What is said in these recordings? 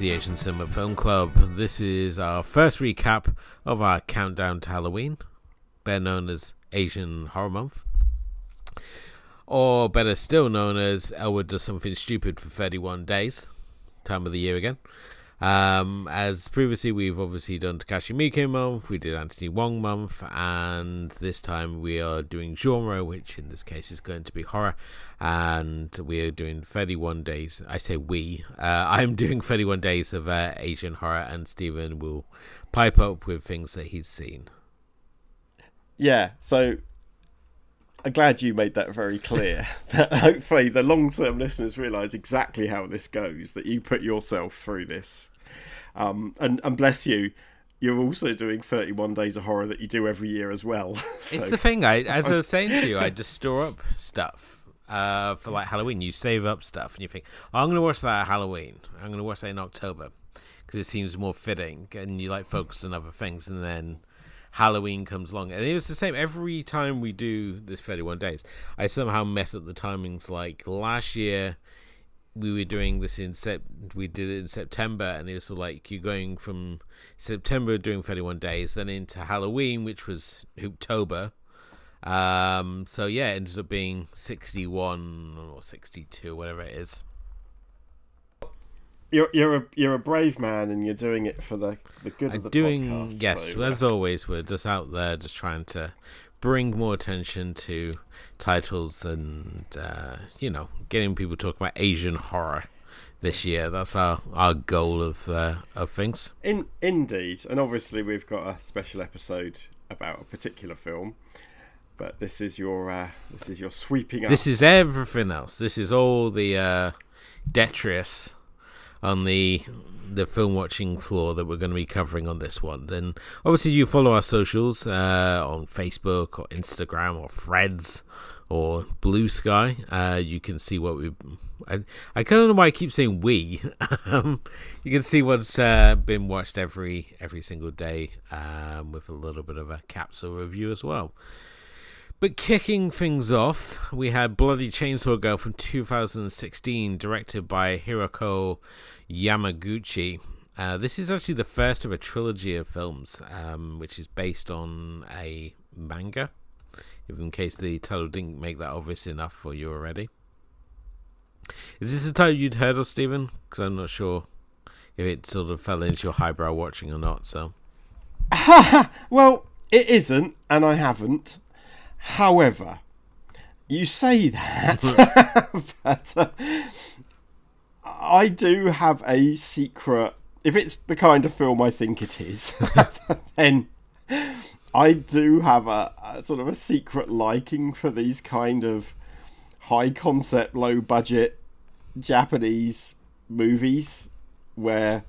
the Asian Cinema Film Club. This is our first recap of our countdown to Halloween, better known as Asian Horror Month, or better still known as Elwood Does Something Stupid for 31 Days, time of the year again. Um, as previously, we've obviously done Takashi Miike month, we did Anthony Wong month, and this time we are doing genre, which in this case is going to be horror. And we are doing 31 days. I say we. Uh, I'm doing 31 days of uh, Asian horror, and Stephen will pipe up with things that he's seen. Yeah, so I'm glad you made that very clear. that hopefully the long term listeners realise exactly how this goes, that you put yourself through this. Um, and, and bless you, you're also doing 31 days of horror that you do every year as well. so, it's the thing, I, as I was saying to you, I just store up stuff uh, for like Halloween. You save up stuff and you think, oh, I'm going to watch that at Halloween. I'm going to watch that in October because it seems more fitting and you like focus on other things. And then Halloween comes along. And it was the same every time we do this 31 days. I somehow mess up the timings. Like last year, we were doing this in sep- we did it in September, and it was like you're going from September doing 31 days, then into Halloween, which was October. Um, so yeah, it ended up being 61 or 62, whatever it is you're you're a you're a brave man, and you're doing it for the the good I'm of the doing, podcast. Yes, so, as always, we're just out there, just trying to bring more attention to titles and uh, you know getting people talking about Asian horror this year. That's our, our goal of uh, of things. In indeed, and obviously we've got a special episode about a particular film. But this is your uh, this is your sweeping. Up. This is everything else. This is all the uh, detritus on the the film watching floor that we're going to be covering on this one. And obviously, you follow our socials uh, on Facebook or Instagram or Threads or Blue Sky. Uh, you can see what we. I, I don't know why I keep saying we. um, you can see what's uh, been watched every every single day um, with a little bit of a capsule review as well. But kicking things off, we had Bloody Chainsaw Girl from 2016, directed by Hiroki Yamaguchi. Uh, this is actually the first of a trilogy of films, um, which is based on a manga. In case the title didn't make that obvious enough for you already. Is this a title you'd heard of, Stephen? Because I'm not sure if it sort of fell into your highbrow watching or not. So, well, it isn't, and I haven't. However, you say that, but uh, I do have a secret. If it's the kind of film I think it is, then I do have a, a, sort of a secret liking for these kind of high concept, low budget Japanese movies where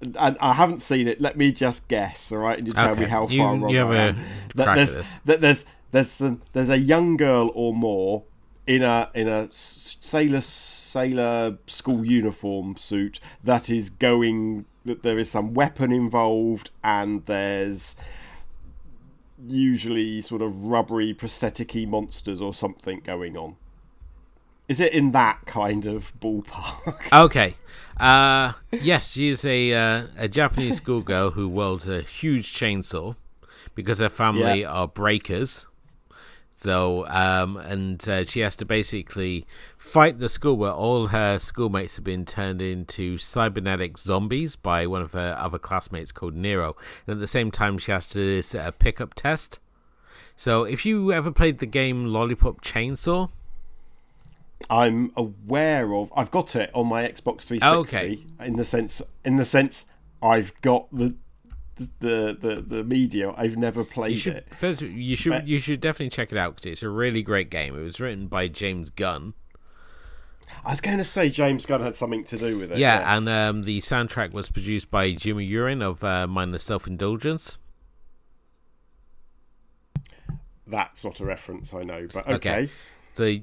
and I haven't seen it. Let me just guess, all right? And you tell okay. me how far you, wrong you I am. That there's, that there's there's some, there's a young girl or more in a in a sailor sailor school uniform suit that is going that there is some weapon involved and there's usually sort of rubbery prostheticy monsters or something going on. Is it in that kind of ballpark? Okay. Uh, yes, she is a uh, a Japanese schoolgirl who wields a huge chainsaw because her family yeah. are breakers. So, um, and uh, she has to basically fight the school where all her schoolmates have been turned into cybernetic zombies by one of her other classmates called Nero. And at the same time, she has to set a pickup test. So, if you ever played the game Lollipop Chainsaw, I'm aware of. I've got it on my Xbox 360. Okay. In the sense, in the sense, I've got the the the the media. I've never played you should, it. First, you should but, you should definitely check it out because it's a really great game. It was written by James Gunn. I was going to say James Gunn had something to do with it. Yeah, yes. and um, the soundtrack was produced by Jimmy Urine of uh, Mindless Self Indulgence. That's not a reference, I know, but okay. okay. So,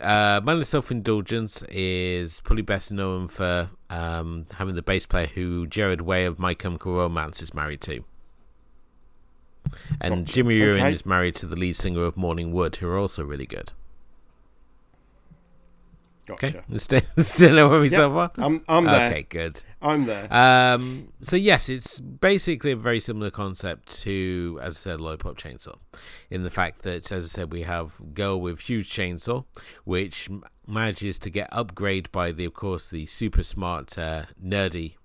uh, Mindless Self Indulgence is probably best known for um, having the bass player who Gerard Way of My Chemical Romance is married to. And gotcha. Jimmy Urine okay. is married to the lead singer of Morning Wood, who are also really good. Gotcha. Okay, still, still know where we so far. I'm, I'm there. Okay, good. I'm there. Um, so yes, it's basically a very similar concept to, as I said, Lollipop Chainsaw, in the fact that, as I said, we have girl with huge chainsaw, which manages to get upgraded by the, of course, the super smart, uh, nerdy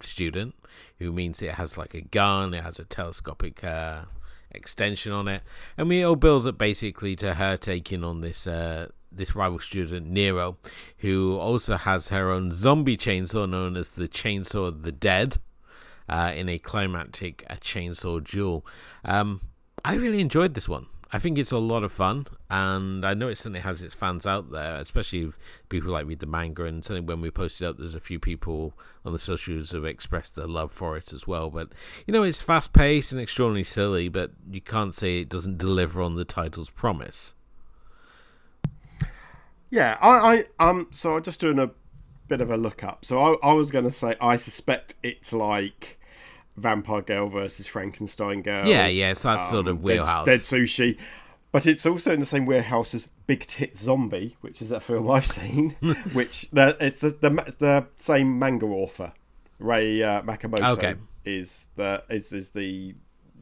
student, who means it has like a gun, it has a telescopic uh, extension on it, and we all builds up basically to her taking on this. Uh, this rival student Nero, who also has her own zombie chainsaw known as the Chainsaw of the Dead, uh, in a climactic uh, chainsaw duel. Um, I really enjoyed this one. I think it's a lot of fun, and I know it certainly has its fans out there, especially people like read the manga. And certainly when we posted up, there's a few people on the socials who have expressed their love for it as well. But you know, it's fast paced and extraordinarily silly, but you can't say it doesn't deliver on the title's promise. Yeah, I, I um so I'm just doing a bit of a look up. So I, I was going to say I suspect it's like Vampire Girl versus Frankenstein Girl. Yeah, yeah, it's that um, sort of wheelhouse. Dead, Dead, Sushi, but it's also in the same wheelhouse as Big Tit Zombie, which is a film I've seen. which the it's the, the, the same manga author, Rei uh, Mikamoto. Okay. is the is is the,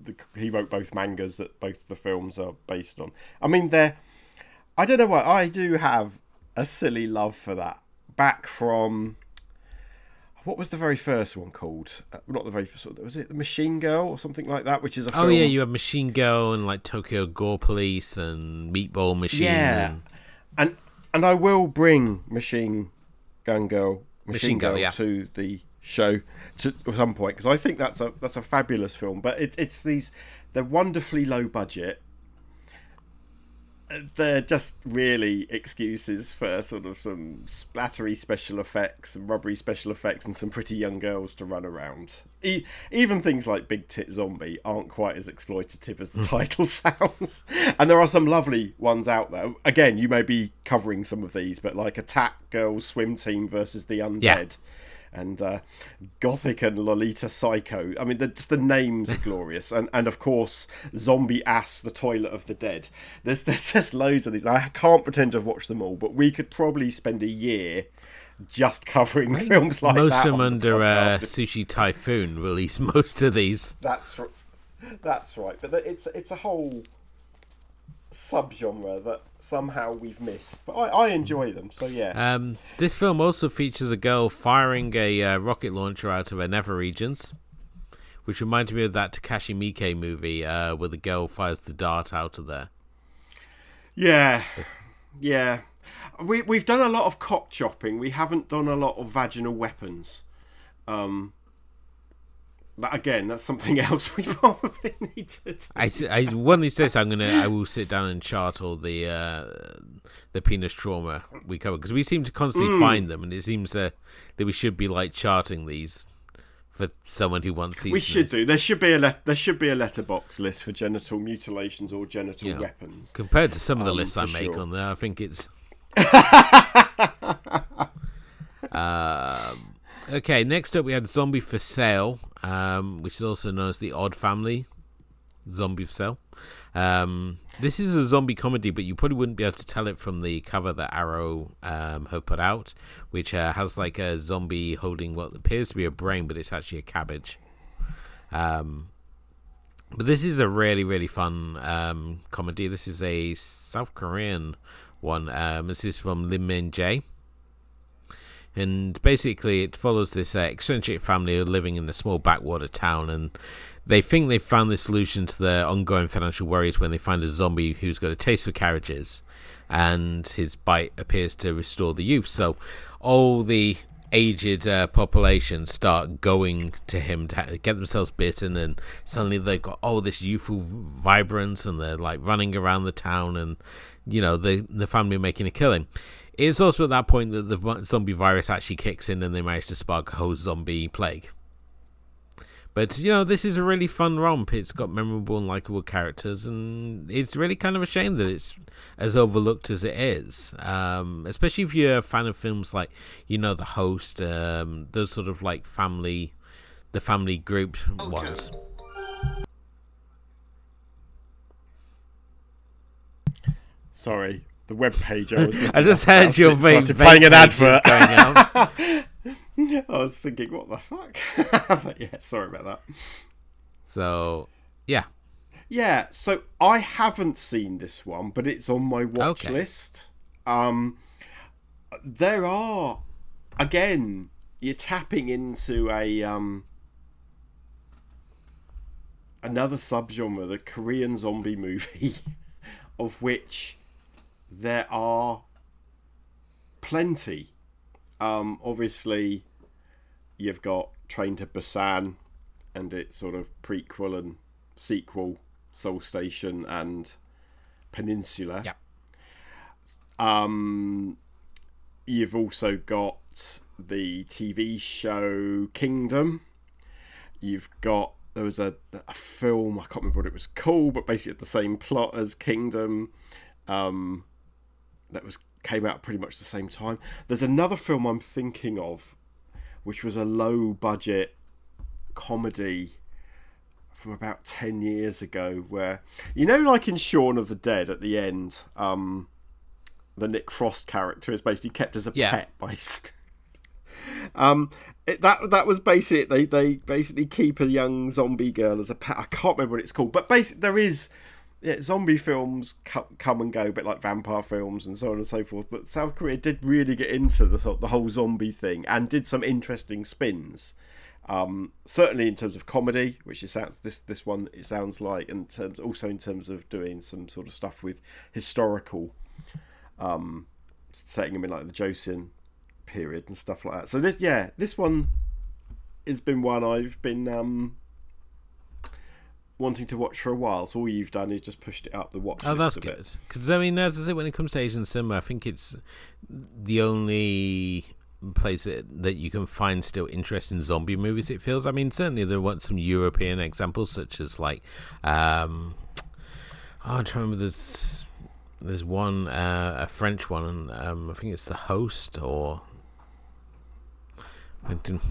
the he wrote both mangas that both the films are based on. I mean, they're I don't know why I do have a silly love for that. Back from what was the very first one called? Uh, not the very first. Was it the Machine Girl or something like that? Which is a oh film... yeah, you have Machine Girl and like Tokyo Gore Police and Meatball Machine. Yeah, and and, and I will bring Machine Gun Girl, Machine, Machine Girl, yeah. to the show to at some point because I think that's a that's a fabulous film. But it's it's these they're wonderfully low budget they're just really excuses for sort of some splattery special effects, and rubbery special effects, and some pretty young girls to run around. E- even things like Big Tit Zombie aren't quite as exploitative as the hmm. title sounds. And there are some lovely ones out there. Again, you may be covering some of these, but like Attack Girls Swim Team versus the Undead. Yeah and uh, Gothic and Lolita Psycho. I mean, the, just the names are glorious, and and of course, Zombie Ass, the Toilet of the Dead. There's there's just loads of these. I can't pretend to have watched them all, but we could probably spend a year just covering films like most that. Most of them under uh, Sushi Typhoon release most of these. That's that's right, but it's it's a whole subgenre that somehow we've missed. But I, I enjoy them, so yeah. Um, this film also features a girl firing a uh, rocket launcher out of her nether regions, which reminded me of that Takashi Miike movie uh, where the girl fires the dart out of there. Yeah, yeah. We we've done a lot of cock chopping. We haven't done a lot of vaginal weapons. Um, that again, that's something else we probably need to. Do. I, I one of these days I'm gonna I will sit down and chart all the uh, the penis trauma we cover because we seem to constantly mm. find them, and it seems uh, that we should be like charting these for someone who wants these. We should do. There should be a le- there should be a letterbox list for genital mutilations or genital yeah. weapons. Compared to some of the um, lists I make sure. on there, I think it's. um, Okay, next up we had Zombie for Sale, um, which is also known as the Odd Family. Zombie for Sale. Um, this is a zombie comedy, but you probably wouldn't be able to tell it from the cover that Arrow um, have put out, which uh, has like a zombie holding what appears to be a brain, but it's actually a cabbage. Um, but this is a really, really fun um, comedy. This is a South Korean one. Um, this is from Lim Min Jae and basically it follows this uh, eccentric family living in a small backwater town and they think they've found the solution to their ongoing financial worries when they find a zombie who's got a taste for carriages and his bite appears to restore the youth. So all the aged uh, population start going to him to get themselves bitten and suddenly they've got all this youthful vibrance and they're like running around the town and you know the the family making a killing it's also at that point that the zombie virus actually kicks in and they manage to spark a whole zombie plague. But you know, this is a really fun romp. It's got memorable and likable characters, and it's really kind of a shame that it's as overlooked as it is. Um, especially if you're a fan of films like, you know, The Host, um, those sort of like family, the family group okay. ones. Sorry, the web page I was. I just heard about your it vague, started playing an advert. going out. I was thinking, what the fuck? but yeah, sorry about that. So, yeah. Yeah, so I haven't seen this one, but it's on my watch Okay. list. Um, there are, again, you're tapping into a um, another subgenre, the Korean zombie movie, of which there are plenty. Um, obviously, you've got Train to Busan and its sort of prequel and sequel, Seoul Station and Peninsula. Yeah. Um, you've also got the TV show Kingdom. You've got there was a, a film I can't remember what it was called, but basically the same plot as Kingdom. Um, that was came out pretty much the same time. There's another film I'm thinking of, which was a low budget comedy from about 10 years ago where you know like in Shaun of the Dead at the end um the Nick Frost character is basically kept as a Yeah. pet by um it, that that was basically they they basically keep a young zombie girl as a pet I can't remember what it's called but basically there is yeah, zombie films co- come and go, a bit like vampire films and so on and so forth. But South Korea did really get into the the whole zombie thing and did some interesting spins. Um, certainly in terms of comedy, which is this this one it sounds like, in terms also in terms of doing some sort of stuff with historical, um, setting them in like the Joseon period and stuff like that. So this yeah, this one has been one I've been um, wanting to watch for a while. So all you've done is just pushed it up the watch. Oh, list that's a bit. good. Because I mean, as I say, when it comes to Asian cinema, I think it's the only place that, that you can find still interesting zombie movies. It feels. I mean, certainly there were some European examples, such as like, um, oh, trying to remember. There's there's one, uh, a French one. Um, I think it's The Host, or I didn't.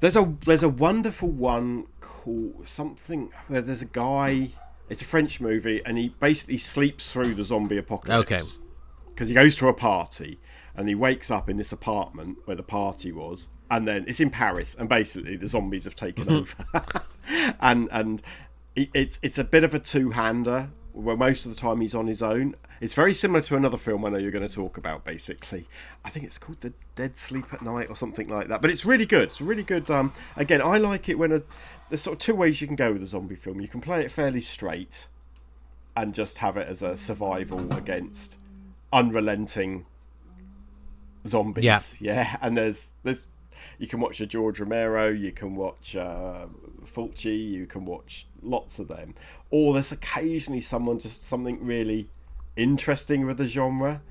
There's a there's a wonderful one called something where there's a guy. It's a French movie, and he basically sleeps through the zombie apocalypse. Okay. Because he goes to a party, and he wakes up in this apartment where the party was, and then it's in Paris, and basically the zombies have taken mm-hmm. over, and and it- it's it's a bit of a two hander where most of the time he's on his own. It's very similar to another film I know you're going to talk about. Basically, I think it's called The Dead Sleep at Night or something like that. But it's really good. It's really good. Um, again, I like it when a, there's sort of two ways you can go with a zombie film. You can play it fairly straight, and just have it as a survival against unrelenting zombies. Yeah. yeah. And there's there's you can watch a George Romero, you can watch uh, Fulci, you can watch lots of them. Or there's occasionally someone just something really interesting with the genre.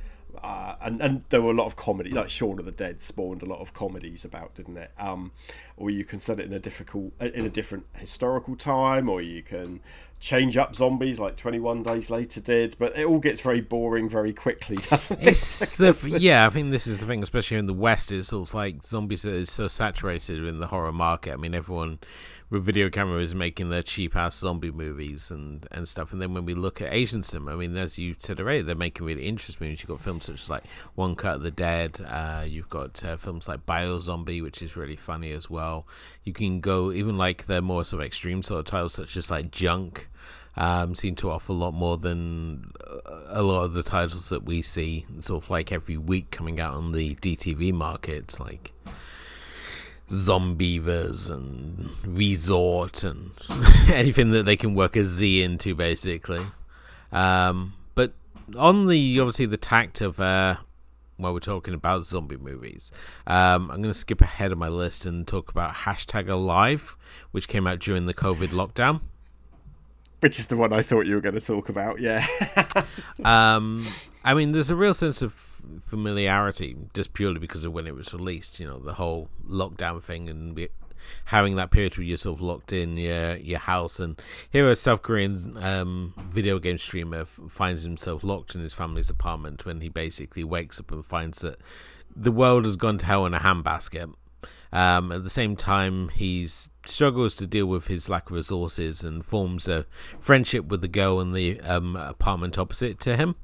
Uh, and and there were a lot of comedy, like Shaun of the Dead spawned a lot of comedies about, didn't it? Um, or you can set it in a difficult, in a different historical time, or you can change up zombies like Twenty One Days Later did. But it all gets very boring very quickly, doesn't it? The yeah. I think this is the thing, especially in the West. It's sort of like zombies is so saturated in the horror market. I mean, everyone with video cameras making their cheap ass zombie movies and and stuff. And then when we look at Asian cinema, I mean, as you said already, they're making really interesting movies. You've got films such as like One Cut of the Dead. Uh, you've got uh, films like Bio Zombie, which is really funny as well. You can go even like the more sort of extreme sort of titles such as like Junk um, seem to offer a lot more than uh, a lot of the titles that we see sort of like every week coming out on the DTV market, like Zombeavers and Resort and anything that they can work a Z into, basically. Um, but on the obviously the tact of uh, while we're talking about zombie movies, um, I'm going to skip ahead of my list and talk about Hashtag Alive, which came out during the COVID lockdown. Which is the one I thought you were going to talk about. Yeah. Um, I mean, there's a real sense of familiarity just purely because of when it was released. You know, the whole lockdown thing and be, having that period where you're sort of locked in your your house. And here, a South Korean um, video game streamer f- finds himself locked in his family's apartment when he basically wakes up and finds that the world has gone to hell in a handbasket. Um, at the same time, he struggles to deal with his lack of resources and forms a friendship with the girl in the um, apartment opposite to him.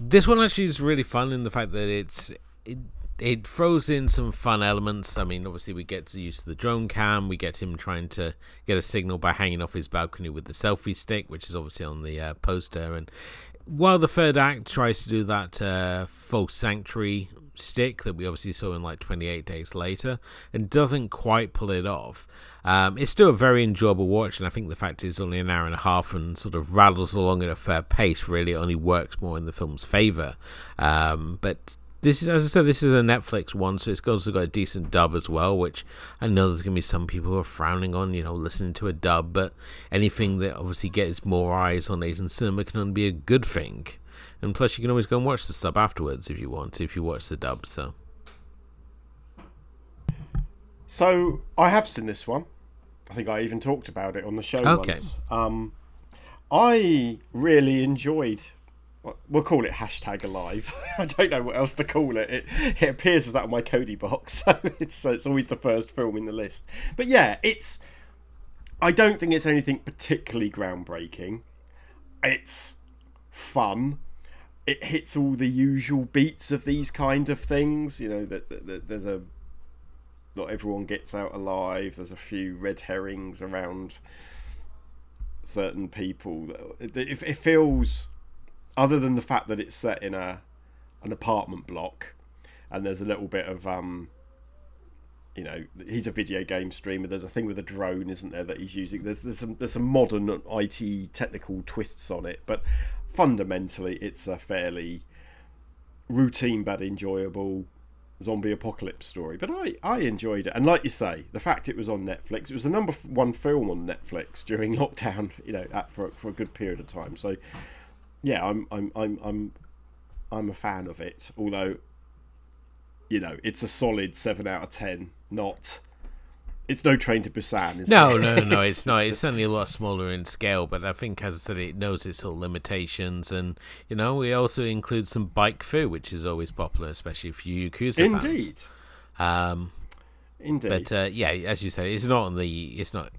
This one actually is really fun in the fact that it's it, it throws in some fun elements. I mean, obviously we get to use the drone cam. We get him trying to get a signal by hanging off his balcony with the selfie stick, which is obviously on the uh, poster. And while the third act tries to do that uh, false sanctuary stick that we obviously saw in like 28 days later and doesn't quite pull it off. Um, it's still a very enjoyable watch, and I think the fact it's only an hour and a half and sort of rattles along at a fair pace really only works more in the film's favour. Um, but this is, as I said, this is a Netflix one, so it's also got a decent dub as well, which I know there's going to be some people who are frowning on, you know, listening to a dub, but anything that obviously gets more eyes on Asian cinema can only be a good thing. And plus, you can always go and watch the sub afterwards if you want, if you watch the dub. So, so I have seen this one. I think I even talked about it on the show okay. once. Um, I really enjoyed. We'll call it hashtag alive. I don't know what else to call it. It, it appears as that on my Kodi box, so it's it's always the first film in the list. But yeah, it's. I don't think it's anything particularly groundbreaking. It's fun it hits all the usual beats of these kind of things. You know that, that, that, there's a not everyone gets out alive. There's a few red herrings around certain people. It, it, feels, other than the fact that it's set in a an apartment block, and there's a little bit of um, you know, he's a video game streamer. There's a thing with a drone, isn't there, that he's using? There's there's some there's some modern IT technical twists on it, but fundamentally, it's a fairly routine but enjoyable zombie apocalypse story. But I, I enjoyed it, and like you say, the fact it was on Netflix, it was the number one film on Netflix during lockdown. You know, at, for for a good period of time. So, yeah, I'm I'm I'm I'm I'm a fan of it. Although, you know, it's a solid seven out of ten, not it's no train to Busan. Is no, it? no, no, it's, it's not. It's certainly a lot smaller in scale, but I think, as I said, it knows its sort limitations, and you know, we also include some bike fu, which is always popular, especially for you Yakuza Indeed. fans. Um, Indeed. But uh, yeah, as you say, it's not on the. It's not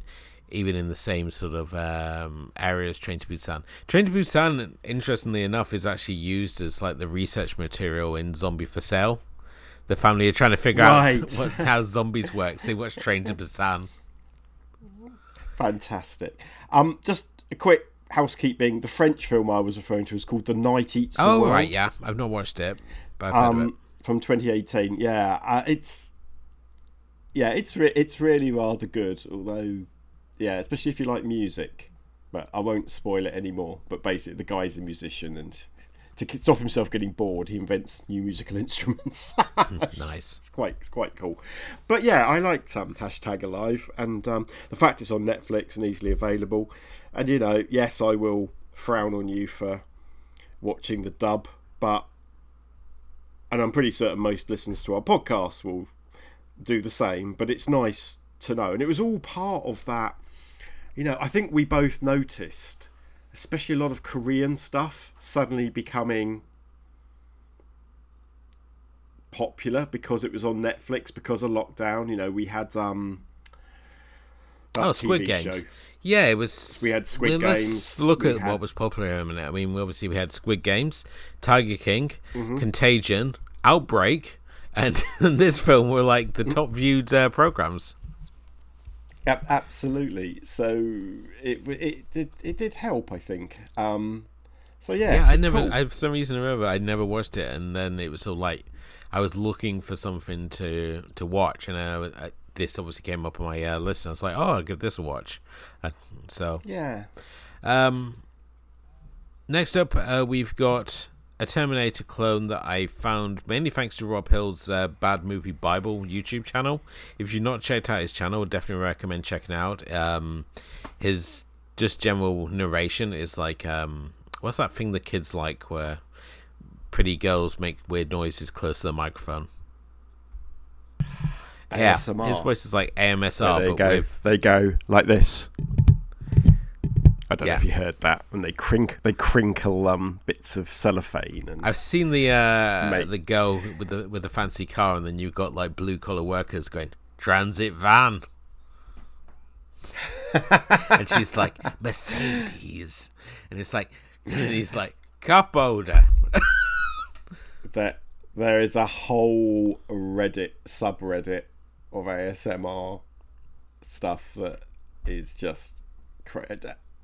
even in the same sort of um, area as Train to Busan. Train to Busan, interestingly enough, is actually used as like the research material in Zombie for Sale the family are trying to figure right. out what, how zombies work. See watch Train to Busan. Fantastic. Um, just a quick housekeeping. The French film I was referring to is called The Night Eats the oh, World. right, yeah. I've not watched it, but um, it. From 2018, yeah. Uh, it's yeah, it's re- it's really rather good. Although, yeah, especially if you like music. But I won't spoil it anymore. But basically, the guy's a musician and to stop himself getting bored, he invents new musical instruments. nice. It's quite it's quite cool. But yeah, I liked um, hashtag alive, and um, the fact it's on Netflix and easily available. And you know, yes, I will frown on you for watching the dub, but and I'm pretty certain most listeners to our podcast will do the same. But it's nice to know, and it was all part of that. You know, I think we both noticed especially a lot of Korean stuff suddenly becoming popular because it was on Netflix because of lockdown. You know, we had um oh Squid TV Games. Show. Yeah, it was. We had Squid well, Games. look at had... what was popular a minute. I mean, obviously we had Squid Games, Tiger King, mm-hmm. Contagion, Outbreak, and this film were like the top viewed uh, programs absolutely. So it it did it did help, I think. Um, so yeah, yeah. I never, cool. I, for some reason, I remember I never watched it, and then it was so like I was looking for something to to watch, and I, I, this obviously came up on my uh, list. And I was like, oh, I'll give this a watch. Uh, so yeah. Um. Next up, uh, we've got a Terminator clone that I found mainly thanks to Rob Hill's uh, Bad Movie Bible YouTube channel. If you've not checked out his channel, I definitely recommend checking out. Um, his just general narration is like, um, what's that thing the kids like where pretty girls make weird noises close to the microphone? ASMR. Yeah, his voice is like AMSR. Yeah, they go. With... They go like this. I don't yeah. know if you heard that when they crink they crinkle um, bits of cellophane. And I've seen the uh, make... the girl with the with the fancy car, and then you've got like blue collar workers going transit van, and she's like Mercedes, and it's like and he's like cup holder. that there is a whole Reddit subreddit of ASMR stuff that is just cra-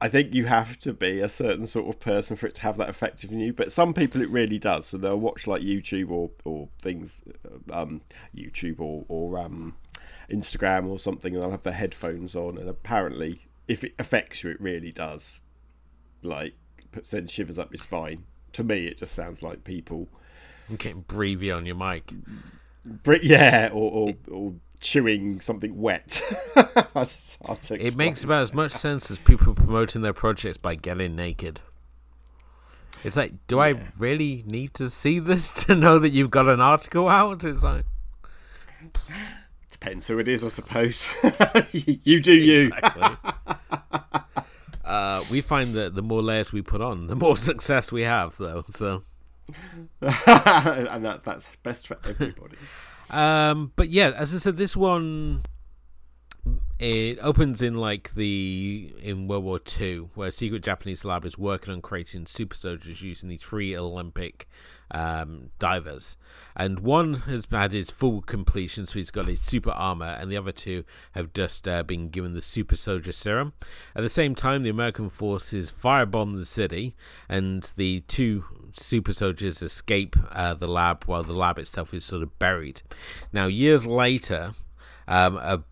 I think you have to be a certain sort of person for it to have that effect on you. But some people it really does. So they'll watch like YouTube or or things, um, YouTube or or um, Instagram or something, and they'll have their headphones on. And apparently, if it affects you, it really does. Like send shivers up your spine. To me, it just sounds like people. I'm getting breathy on your mic. Yeah, or, or, or chewing something wet. it makes about as much sense as people promoting their projects by getting naked. It's like, do yeah. I really need to see this to know that you've got an article out? It's like depends who it is, I suppose. you do you. Exactly. uh, we find that the more layers we put on, the more success we have, though. So, and that that's best for everybody. Um, but yeah, as I said, this one it opens in like the in World War Two, where a secret Japanese lab is working on creating super soldiers using these three Olympic um, divers, and one has had his full completion, so he's got his super armor, and the other two have just uh, been given the super soldier serum. At the same time, the American forces firebomb the city, and the two super soldiers escape uh, the lab while the lab itself is sort of buried. Now, years later, um, a,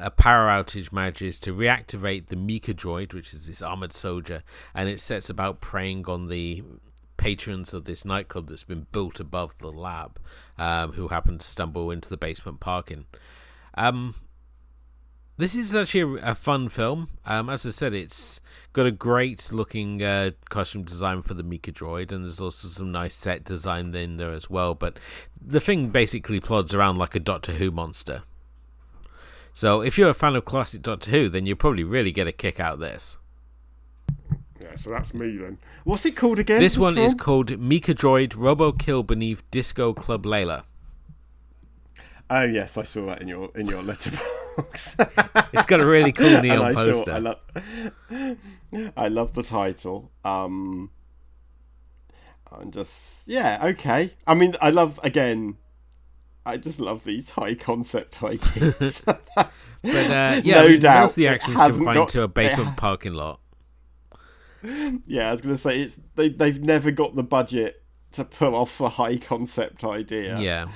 a, power outage manages to reactivate the Mikadroid, which is this armored soldier, and it sets about preying on the patrons of this nightclub that's been built above the lab, um, who happen to stumble into the basement parking. Um, this is actually a, a fun film. Um, as I said, it's got a great looking uh, costume design for the Mikadroid, and there's also some nice set design in there as well. But the thing basically plods around like a Doctor Who monster. So if you're a fan of classic Doctor Who, then you'll probably really get a kick out of this. Yeah, so that's me then. What's it called again? This, this one film? is called Mikadroid Robo Kill Beneath Disco Club Layla. Oh yes, I saw that in your in your letterbox. It's got a really cool neon I poster. I, love, I love the title. Um, and just yeah, okay. I mean, I love again. I just love these high concept ideas. but uh, yeah, no I mean, doubt most of the action is confined got, to a basement it, parking lot. Yeah, I was going to say it's they they've never got the budget to pull off a high concept idea. Yeah.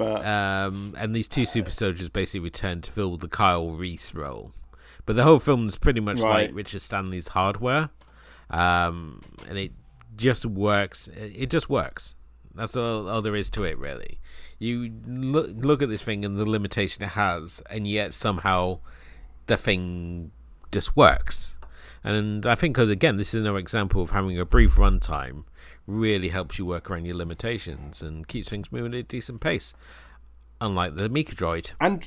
But um, and these two super soldiers basically return to fill the Kyle Reese role. But the whole film is pretty much right. like Richard Stanley's Hardware, um, and it just works. It just works. That's all, all there is to it, really. You look look at this thing and the limitation it has, and yet somehow the thing just works. And I think, because again, this is another example of having a brief runtime really helps you work around your limitations and keeps things moving at a decent pace. Unlike the Mikadroid. And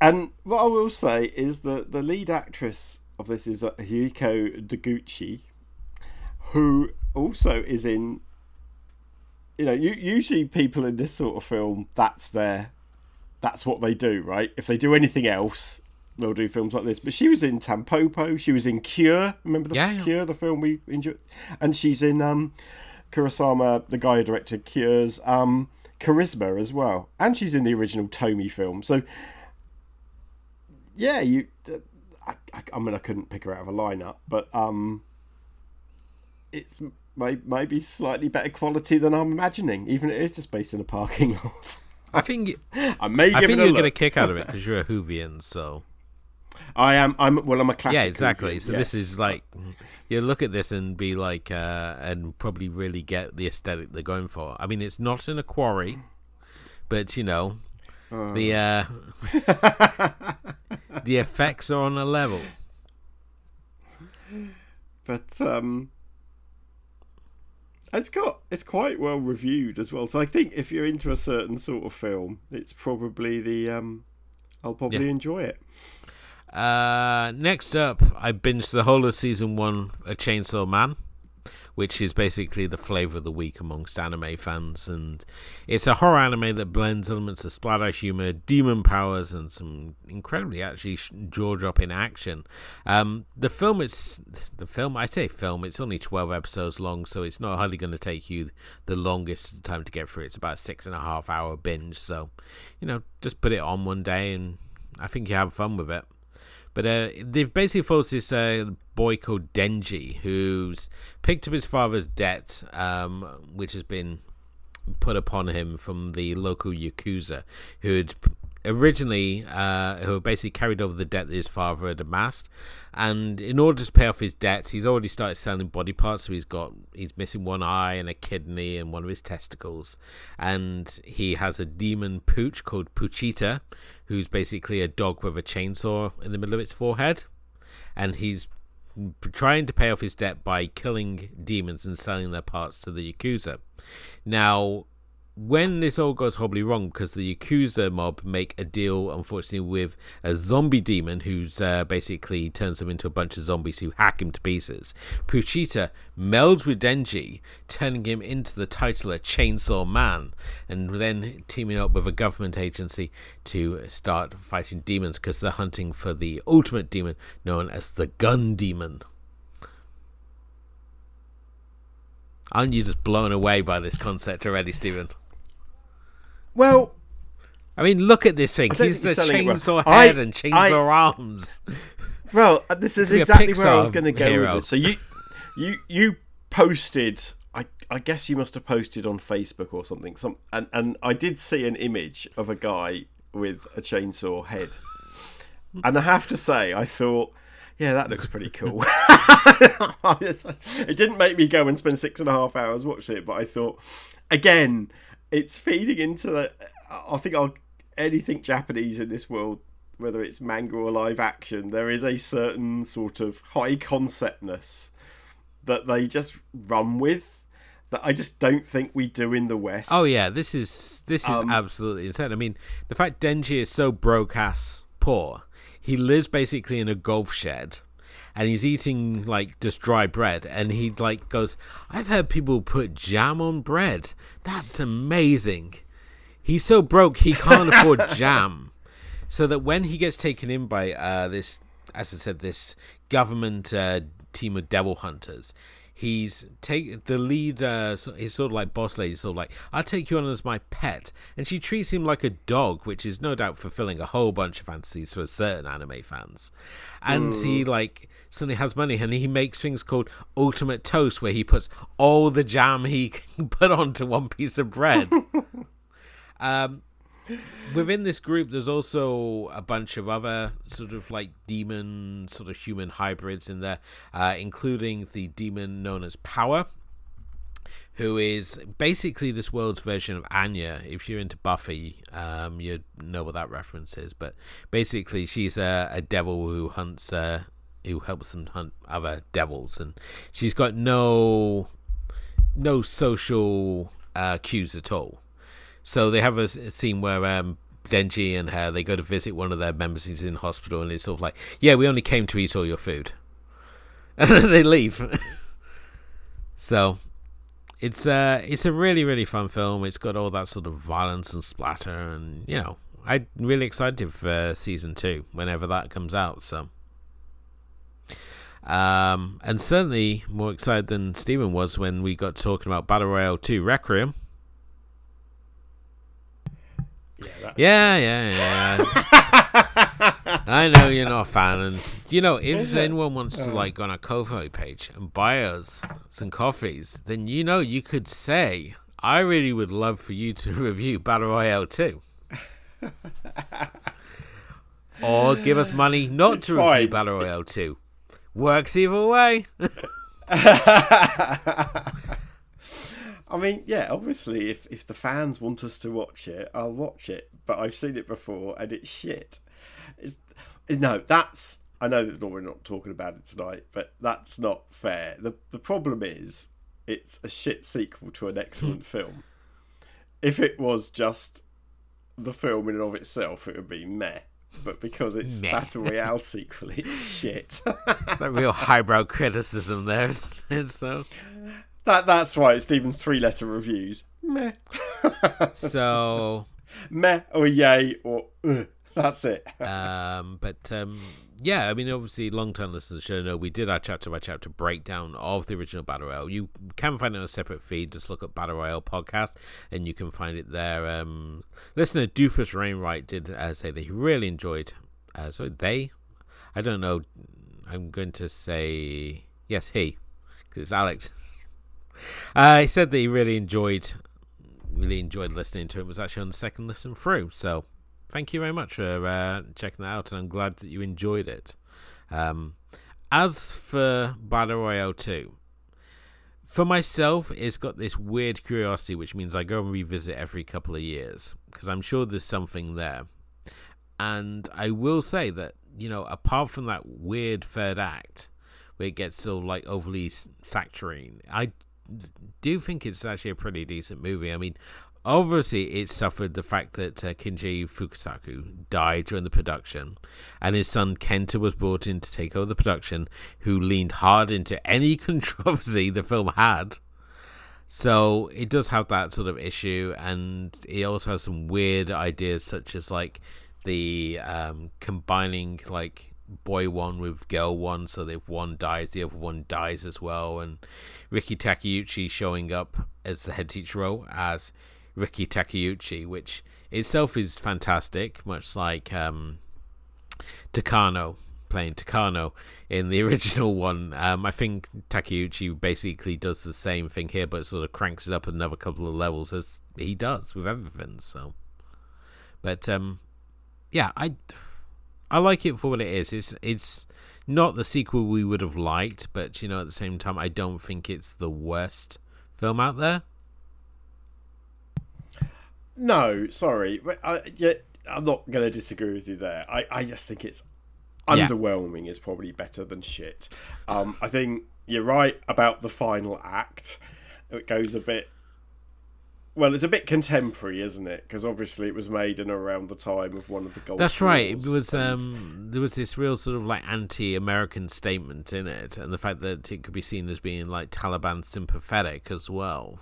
and what I will say is that the lead actress of this is Hiko Doguchi, who also is in. You know, usually people in this sort of film, that's their, that's what they do, right? If they do anything else, they'll do films like this. But she was in Tampopo. She was in Cure. Remember the yeah, Cure, the film we enjoyed? And she's in um, Kurosawa, the guy who directed Cure's um, Charisma as well. And she's in the original Tomie film. So, yeah, you. I, I, I mean, I couldn't pick her out of a lineup, but um, it's may, maybe slightly better quality than I'm imagining, even if it is just based in a parking lot. I think I may. I think you'll get a kick out of it because you're a Whovian, so I am. I'm. Well, I'm a classic. Yeah, exactly. So yes. this is like you look at this and be like, uh, and probably really get the aesthetic they're going for. I mean, it's not in a quarry, but you know, uh. the uh, the effects are on a level. But um, it's got it's quite well reviewed as well. So I think if you're into a certain sort of film, it's probably the um, I'll probably yeah. enjoy it. Uh, next up, I binged the whole of season one of Chainsaw Man, which is basically the flavor of the week amongst anime fans. And it's a horror anime that blends elements of splatter humor, demon powers, and some incredibly actually jaw dropping action. Um, the film is the film. I say film. It's only twelve episodes long, so it's not hardly going to take you the longest time to get through. It's about six and a half hour binge. So, you know, just put it on one day, and I think you have fun with it. But uh, they've basically followed this uh, boy called Denji, who's picked up his father's debt, um, which has been put upon him from the local yakuza, who had originally uh, who basically carried over the debt that his father had amassed. And in order to pay off his debts, he's already started selling body parts. So he's got he's missing one eye and a kidney and one of his testicles. And he has a demon pooch called Pochita, who's basically a dog with a chainsaw in the middle of its forehead. And he's trying to pay off his debt by killing demons and selling their parts to the Yakuza. Now, when this all goes horribly wrong because the Yakuza mob make a deal, unfortunately, with a zombie demon who's uh, basically turns them into a bunch of zombies who hack him to pieces. Pochita melds with Denji, turning him into the titular Chainsaw Man, and then teaming up with a government agency to start fighting demons because they're hunting for the ultimate demon known as the Gun Demon. Aren't you just blown away by this concept already, Stephen? Well, I mean, look at this thing. He's the chainsaw well. head I, and chainsaw I, arms. Well, uh, this is exactly where I was going to go hero. with it. So you, you, you posted. I, I guess you must have posted on Facebook or something. Some and, and I did see an image of a guy with a chainsaw head, and I have to say, I thought, yeah, that looks pretty cool. it didn't make me go and spend six and a half hours watching it, but I thought, again it's feeding into the. I think I'll, anything Japanese in this world, whether it's manga or live action, there is a certain sort of high conceptness that they just run with that I just don't think we do in the West. Oh yeah, this is this is um, absolutely insane. I mean, the fact Denji is so broke ass poor, he lives basically in a golf shed and he's eating like just dry bread and he like goes i've heard people put jam on bread. That's amazing. He's so broke he can't afford jam. So that when he gets taken in by uh, this as i said this government uh, team of devil hunters he's take the lead uh, he's sort of like boss lady sort of like i'll take you on as my pet. And she treats him like a dog which is no doubt fulfilling a whole bunch of fantasies for certain anime fans. And mm. he like suddenly has money and he makes things called ultimate toast where he puts all the jam he can put onto one piece of bread um within this group, there's also a bunch of other sort of like demon, sort of human hybrids in there, uh, including the demon known as Power, who is basically this world's version of Anya. If you're into Buffy, um, you know what that reference is. But basically, she's a, a devil who hunts, uh, who helps them hunt other devils, and she's got no no social uh, cues at all. So they have a, a scene where um, Denji and her they go to visit one of their members who's in hospital, and it's sort of like, yeah, we only came to eat all your food, and then they leave. so it's uh it's a really really fun film. It's got all that sort of violence and splatter, and you know, I'm really excited for season two whenever that comes out. So. Um, and certainly more excited than Stephen was when we got talking about Battle Royale 2 Requiem. Yeah, yeah, yeah, yeah. I know you're not a fan, and you know if anyone wants to like go on a Ko-fi page and buy us some coffees, then you know you could say, "I really would love for you to review Battle Royale 2. or give us money not it's to fine. review Battle Royale 2. Works either way. I mean, yeah, obviously, if if the fans want us to watch it, I'll watch it. But I've seen it before, and it's shit. It's, no, that's I know that we're not talking about it tonight, but that's not fair. the The problem is, it's a shit sequel to an excellent film. If it was just the film in and of itself, it would be meh. But because it's meh. Battle Royale sequel, it's shit. that real highbrow criticism there, so that that's right. Stephen's three letter reviews. Meh. so meh or yay or uh, that's it. um, but um, yeah, I mean, obviously, long term listeners should know we did our chapter by chapter breakdown of the original Battle Royale. You can find it on a separate feed. Just look up Battle Royale podcast and you can find it there. Um, listener Doofus Rainwright did uh, say that he really enjoyed. Uh, so they, I don't know. I'm going to say yes, he, because it's Alex. uh, he said that he really enjoyed, really enjoyed listening to it. it. Was actually on the second listen through. So thank you very much for uh, checking that out, and I'm glad that you enjoyed it. Um, as for Battle Royale 2, for myself, it's got this weird curiosity, which means I go and revisit every couple of years because I'm sure there's something there. And I will say that, you know, apart from that weird third act where it gets so like overly saccharine, I do think it's actually a pretty decent movie. I mean, obviously it suffered the fact that uh, Kinji Fukasaku died during the production, and his son Kenta was brought in to take over the production, who leaned hard into any controversy the film had. So it does have that sort of issue, and it also has some weird ideas, such as like the um, combining like boy one with girl one, so if one dies, the other one dies as well, and Riki Takeuchi showing up as the head teacher role as Riki Takeuchi, which itself is fantastic, much like um, Kitano playing Kitano in the original one. Um, I think Takeuchi basically does the same thing here, but sort of cranks it up another couple of levels as he does with everything. So, but um, yeah, I I like it for what it is. It's it's not the sequel we would have liked, but you know, at the same time, I don't think it's the worst film out there. No, sorry, I, yeah, I'm not going to disagree with you there. I, I just think it's underwhelming is probably better than shit. Um, I think you're right about the final act. It goes a bit. Well, it's a bit contemporary, isn't it? Because obviously it was made in around the time of one of the Gulf. That's right. It was. Um, there was this real sort of like anti-American statement in it, and the fact that it could be seen as being like Taliban sympathetic as well.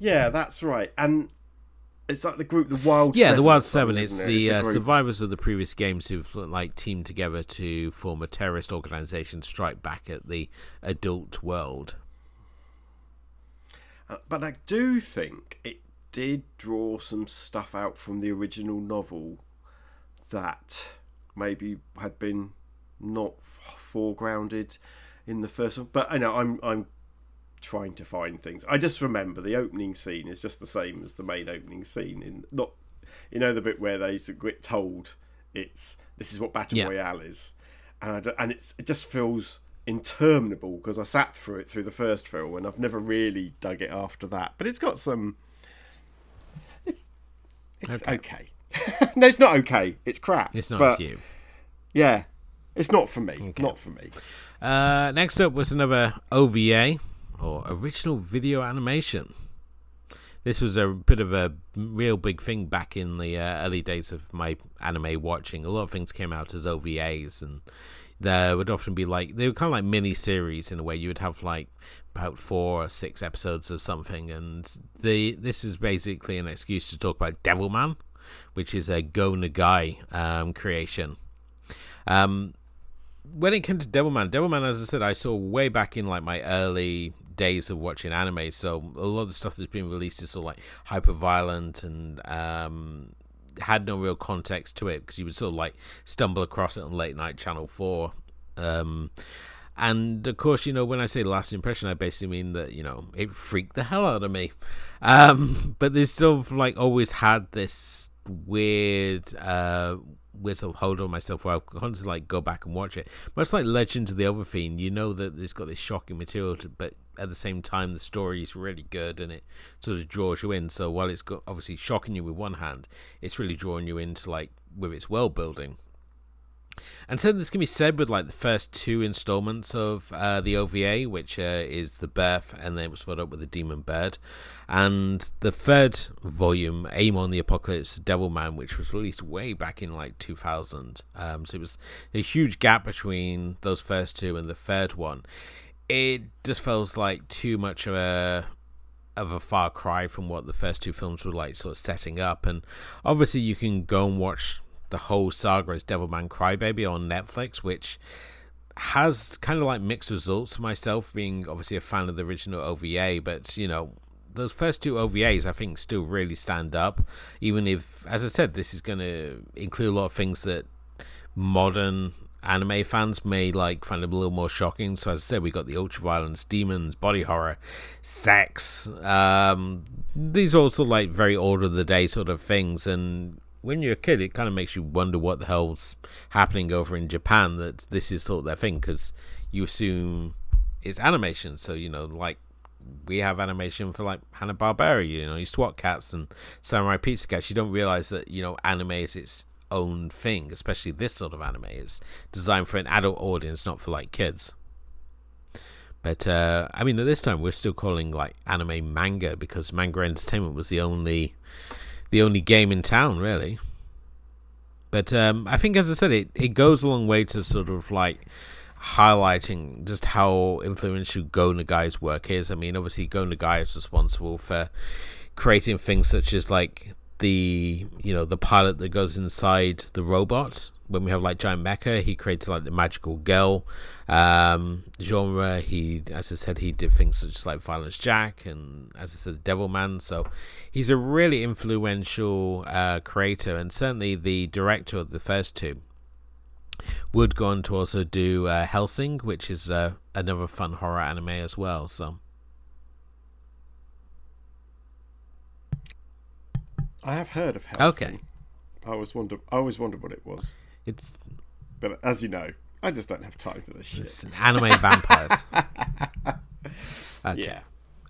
Yeah, that's right. And it's like the group, the Wild. Yeah, Seven the Wild Seven. It's, it? the, it's the uh, survivors of the previous games who've like teamed together to form a terrorist organization to strike back at the adult world. Uh, but I do think it did draw some stuff out from the original novel that maybe had been not foregrounded in the first one. But I know I'm I'm trying to find things. I just remember the opening scene is just the same as the main opening scene in not you know the bit where they get told it's this is what battle yeah. royale is, and I, and it's it just feels interminable because I sat through it through the first film and I've never really dug it after that. But it's got some. It's it's okay. okay. no, it's not okay. It's crap. It's not but, you. Yeah, it's not for me. Okay. Not for me. Uh, next up was another OVA or original video animation. This was a bit of a real big thing back in the uh, early days of my anime watching. A lot of things came out as OVAs, and there would often be like they were kind of like mini series in a way. You would have like about four or six episodes of something, and the this is basically an excuse to talk about Devilman, which is a Go Nagai um, creation. Um, when it came to Devilman, Devilman, as I said, I saw way back in like my early days of watching anime. So a lot of the stuff that's been released is sort of like hyper violent and um, had no real context to it because you would sort of like stumble across it on late night Channel Four. Um, and of course, you know, when I say last impression, I basically mean that, you know, it freaked the hell out of me. Um, but there's sort of like always had this weird uh, whistle hold on myself where I'll constantly like go back and watch it. Much like Legend of the Overfiend, you know that it's got this shocking material, to, but at the same time the story is really good and it sort of draws you in. So while it's got obviously shocking you with one hand, it's really drawing you into like with its world building. And so this can be said with like the first two installments of uh, the OVA, which uh, is the Birth, and then it was followed up with the Demon Bird, and the third volume, Amon the Apocalypse, Devilman, which was released way back in like 2000. Um, so it was a huge gap between those first two and the third one. it just feels like too much of a of a far cry from what the first two films were like sort of setting up and obviously you can go and watch the whole saga as Devilman Crybaby on Netflix which has kind of like mixed results myself being obviously a fan of the original OVA but you know those first two OVAs I think still really stand up even if as I said this is going to include a lot of things that modern anime fans may like find a little more shocking. So as I said, we got the ultra violence, demons, body horror, sex. Um, these are also like very order of the day sort of things. And when you're a kid, it kind of makes you wonder what the hell's happening over in Japan. That this is sort of their thing because you assume it's animation. So you know, like we have animation for like Hanna Barbera. You know, you SWAT Kats and Samurai Pizza Cats. You don't realize that you know anime is its own thing, especially this sort of anime. It's designed for an adult audience, not for like kids. But uh, I mean, at this time, we're still calling like anime manga because Manga Entertainment was the only, the only game in town, really. But um, I think, as I said, it, it goes a long way to sort of like highlighting just how influential Go Nagai's work is. I mean, obviously, Go Nagai is responsible for creating things such as like the you know the pilot that goes inside the robot. When we have like giant mecha he creates like the magical girl um, genre. He as i said he did things such as like violence jack and as i said devil man. So he's a really influential uh, creator. And certainly the director of the first two would go on to also do uh, hellsing which is uh, another fun horror anime as well. So I have heard of Hellsing. Okay. I always wonder. I always wondered what it was. It's But as you know, I just don't have time for this shit. it's anime vampires. Okay. Yeah.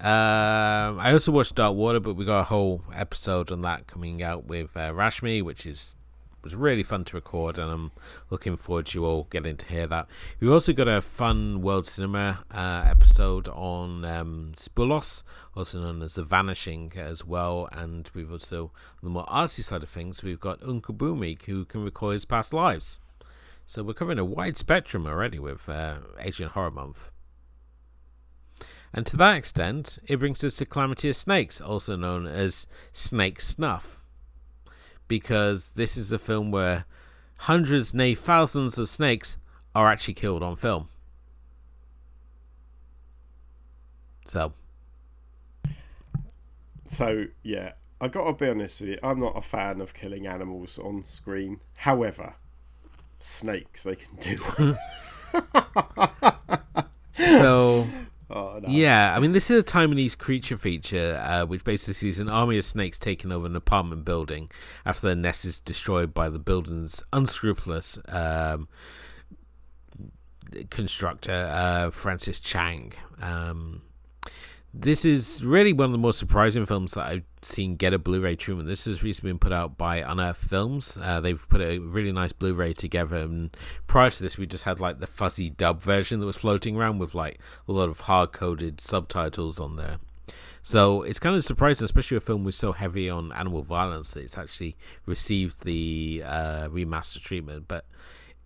Um, I also watched Dark Water, but we got a whole episode on that coming out with uh, Rashmi, which is was really fun to record, and I'm looking forward to you all getting to hear that. We've also got a fun World Cinema uh, episode on um, Spoorloos, also known as The Vanishing, as well, and we've also on the more artsy side of things, we've got Uncle Boonmee, who can record his past lives. So we're covering a wide spectrum already with uh, Asian Horror Month. And to that extent, it brings us to Calamity of Snakes, also known as Snake Snuff. Because this is a film where hundreds, nay, thousands of snakes are actually killed on film. So, So yeah, I got to be honest with you. I'm not a fan of killing animals on screen. However, snakes they can do. so oh, no. Yeah, I mean, this is a Taiwanese creature feature, uh, which basically sees an army of snakes taking over an apartment building after their nest is destroyed by the building's unscrupulous um, constructor, uh, Francis Chang. Um, this is really one of the most surprising films that I've seen get a Blu-ray treatment. This has recently been put out by Unearth Films. Uh, they've put a really nice Blu-ray together. And prior to this, we just had like the fuzzy dub version that was floating around with like a lot of hard-coded subtitles on there. So it's kind of surprising, especially a film was so heavy on animal violence, that it's actually received the uh, remaster treatment. But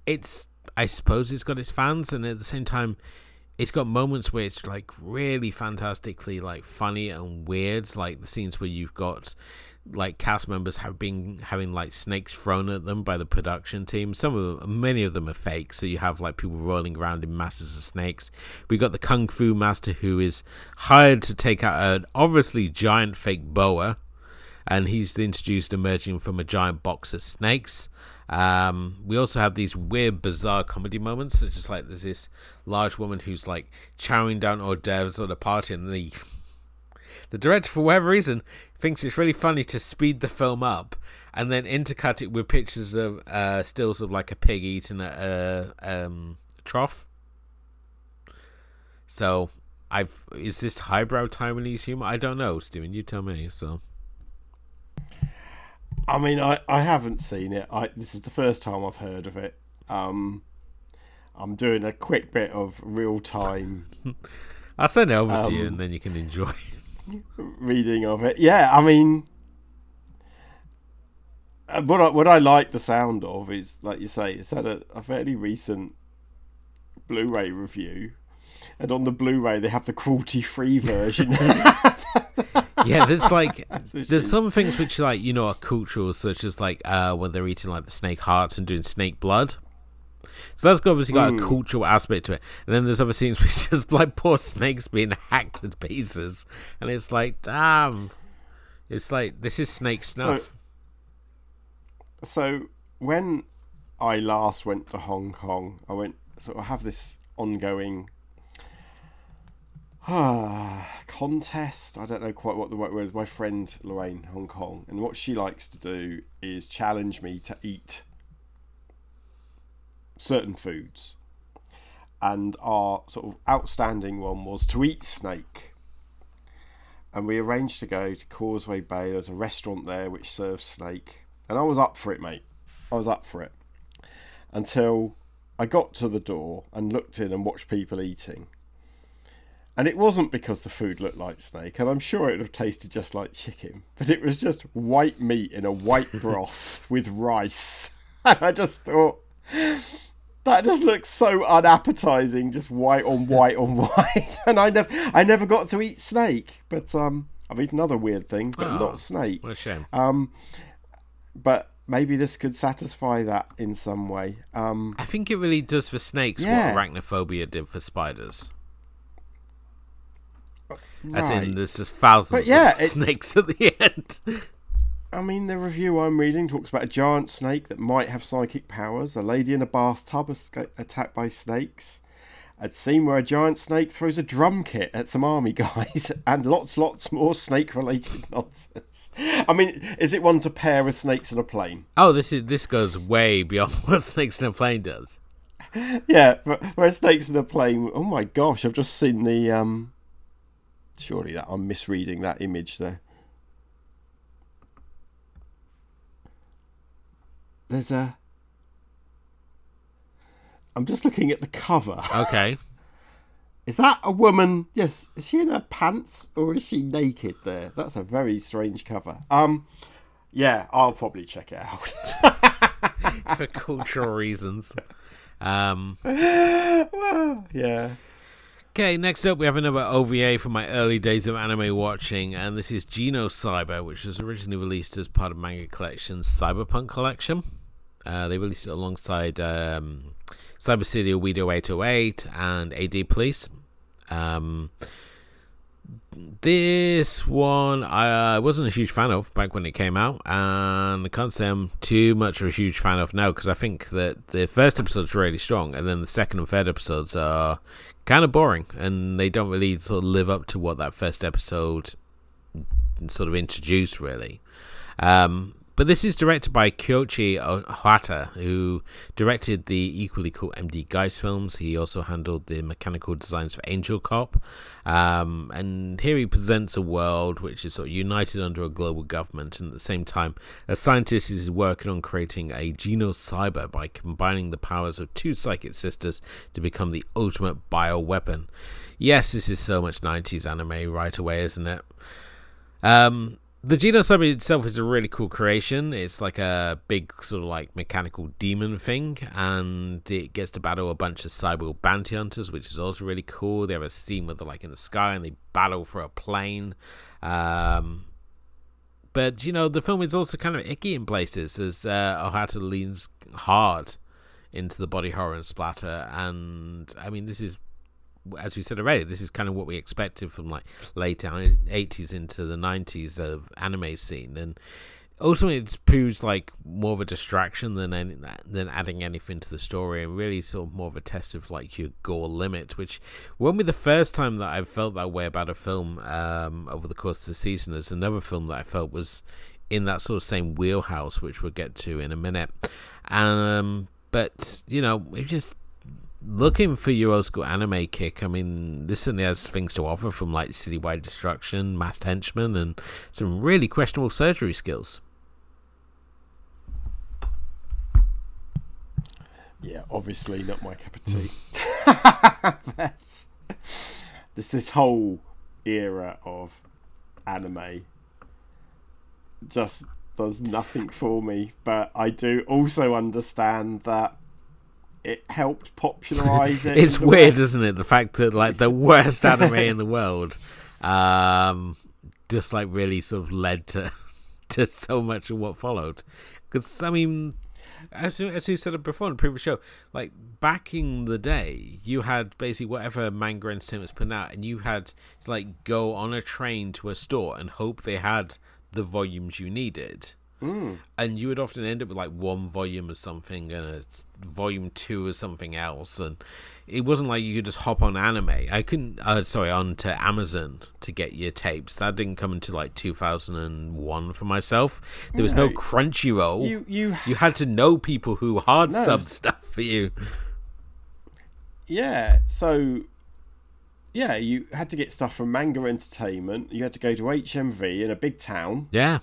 it's, I suppose, it's got its fans, and at the same time, it's got moments where it's like really fantastically like funny and weird like the scenes where you've got like cast members have been having like snakes thrown at them by the production team. Some of them many of them are fake so you have like people rolling around in masses of snakes. We got the kung fu master who is hired to take out an obviously giant fake boa and he's introduced emerging from a giant box of snakes um, we also have these weird, bizarre comedy moments, such as like there's this large woman who's like chowing down hors d'oeuvres at a party, and the the director, for whatever reason, thinks it's really funny to speed the film up and then intercut it with pictures of uh, stills of like a pig eating a, a um, trough. So, I've is this highbrow Taiwanese humor? I don't know, Steven. You tell me. So. I mean, I, I haven't seen it. I this is the first time I've heard of it. Um, I'm doing a quick bit of real time I'll send it over um, to you, and then you can enjoy reading of it. Yeah, I mean, uh, what I, what I like the sound of is, like you say, it's had a, a fairly recent Blu-ray review, and on the Blu-ray they have the cruelty-free version. yeah, there's like there's some things which like you know are cultural, such as like uh when they're eating like the snake hearts and doing snake blood. So that's obviously got a cultural aspect to it. And then there's other scenes which just like poor snakes being hacked to pieces, and it's like, damn, it's like this is snake snuff. so when I last went to Hong Kong, I went sort of have this ongoing contest. I don't know quite what the right word is. My friend Lorraine Hong Kong, and what she likes to do is challenge me to eat certain foods. And our sort of outstanding one was to eat snake. And we arranged to go to Causeway Bay. There's a restaurant there which serves snake. And I was up for it, mate. I was up for it. Until I got to the door and looked in and watched people eating. And it wasn't because the food looked like snake, and I'm sure it would have tasted just like chicken, but it was just white meat in a white broth with rice. And I just thought, that just looks so unappetizing, just white on white on white. And I never, I never got to eat snake, but um, I've eaten other weird things, but Oh. not snake. What a shame. Um, but maybe this could satisfy that in some way. Um, I think it really does for snakes Yeah. what arachnophobia did for spiders. As in, there's just thousands But yeah, of snakes at the end. I mean, the review I'm reading talks about a giant snake that might have psychic powers, a lady in a bathtub esca- attacked by snakes, a scene where a giant snake throws a drum kit at some army guys, and lots, lots more snake related nonsense. I mean, is it one to pair with snakes in a plane? oh, this is this goes way beyond what snakes in a plane does. Yeah, but where snakes in a plane. Oh my gosh, I've just seen the. um Surely that I'm misreading that image there. There's a. I'm just looking at the cover. Okay. Is that a woman? Yes. Is she in her pants or is she naked there? That's a very strange cover. Um, yeah, I'll probably check it out. for cultural reasons. Um, yeah. Okay, next up we have another OVA from my early days of anime watching, and this is Genocyber, which was originally released as part of Manga Collection's Cyberpunk collection. Uh, they released it alongside um, Cyber City Oedo 808 and AD Police. Um, this one I wasn't a huge fan of back when it came out, and I can't say I'm too much of a huge fan of now because I think that the first episode's really strong, and then the second and third episodes are kind of boring, and they don't really sort of live up to what that first episode sort of introduced, really. Um, but this is directed by Koichi Ohata, who directed the equally cool MD Geist films. He also handled the mechanical designs for Angel Cop. Um, and here he presents a world which is sort of united under a global government, and at the same time, a scientist is working on creating a genocyber by combining the powers of two psychic sisters to become the ultimate bioweapon. Yes, this is so much 90s anime right away, isn't it? Um, the Genocyber itself is a really cool creation. It's like a big sort of like mechanical demon thing, and it gets to battle a bunch of cyber bounty hunters, which is also really cool. They have a scene where they're like in the sky and they battle for a plane. Um, but you know, the film is also kind of icky in places as uh, Ohata leans hard into the body horror and splatter, and I mean, this is as we said already, this is kind of what we expected from like late eighties into the nineties of anime scene, and ultimately it proves like more of a distraction than any, than adding anything to the story, and really sort of more of a test of like your gore limit, which won't be the first time that I've felt that way about a film um, over the course of the season. There's another film that I felt was in that sort of same wheelhouse, which we'll get to in a minute. Um, but you know, it just looking for your old school anime kick, I mean, this certainly has things to offer from like citywide destruction, masked henchmen, and some really questionable surgery skills. Yeah, obviously not my cup of tea. That's this this whole era of anime just does nothing for me. But I do also understand that it helped popularize it. it's weird, West. isn't it? The fact that like the worst anime in the world, um, just like really sort of led to to so much of what followed. Because I mean, as you, as you said before in the previous show, like back in the day, you had basically whatever manga and entertainment was putting out, and you had to like go on a train to a store and hope they had the volumes you needed. And you would often end up with like one volume of something and a volume two of something else, and it wasn't like you could just hop on anime. I couldn't, uh, sorry, on to Amazon to get your tapes. That didn't come until like 2001 for myself. There was no No. Crunchyroll. You you You had to know people who hard No, sub stuff for you. yeah. So yeah, you had to get stuff from Manga Entertainment. You had to go to HMV in a big town. Yeah.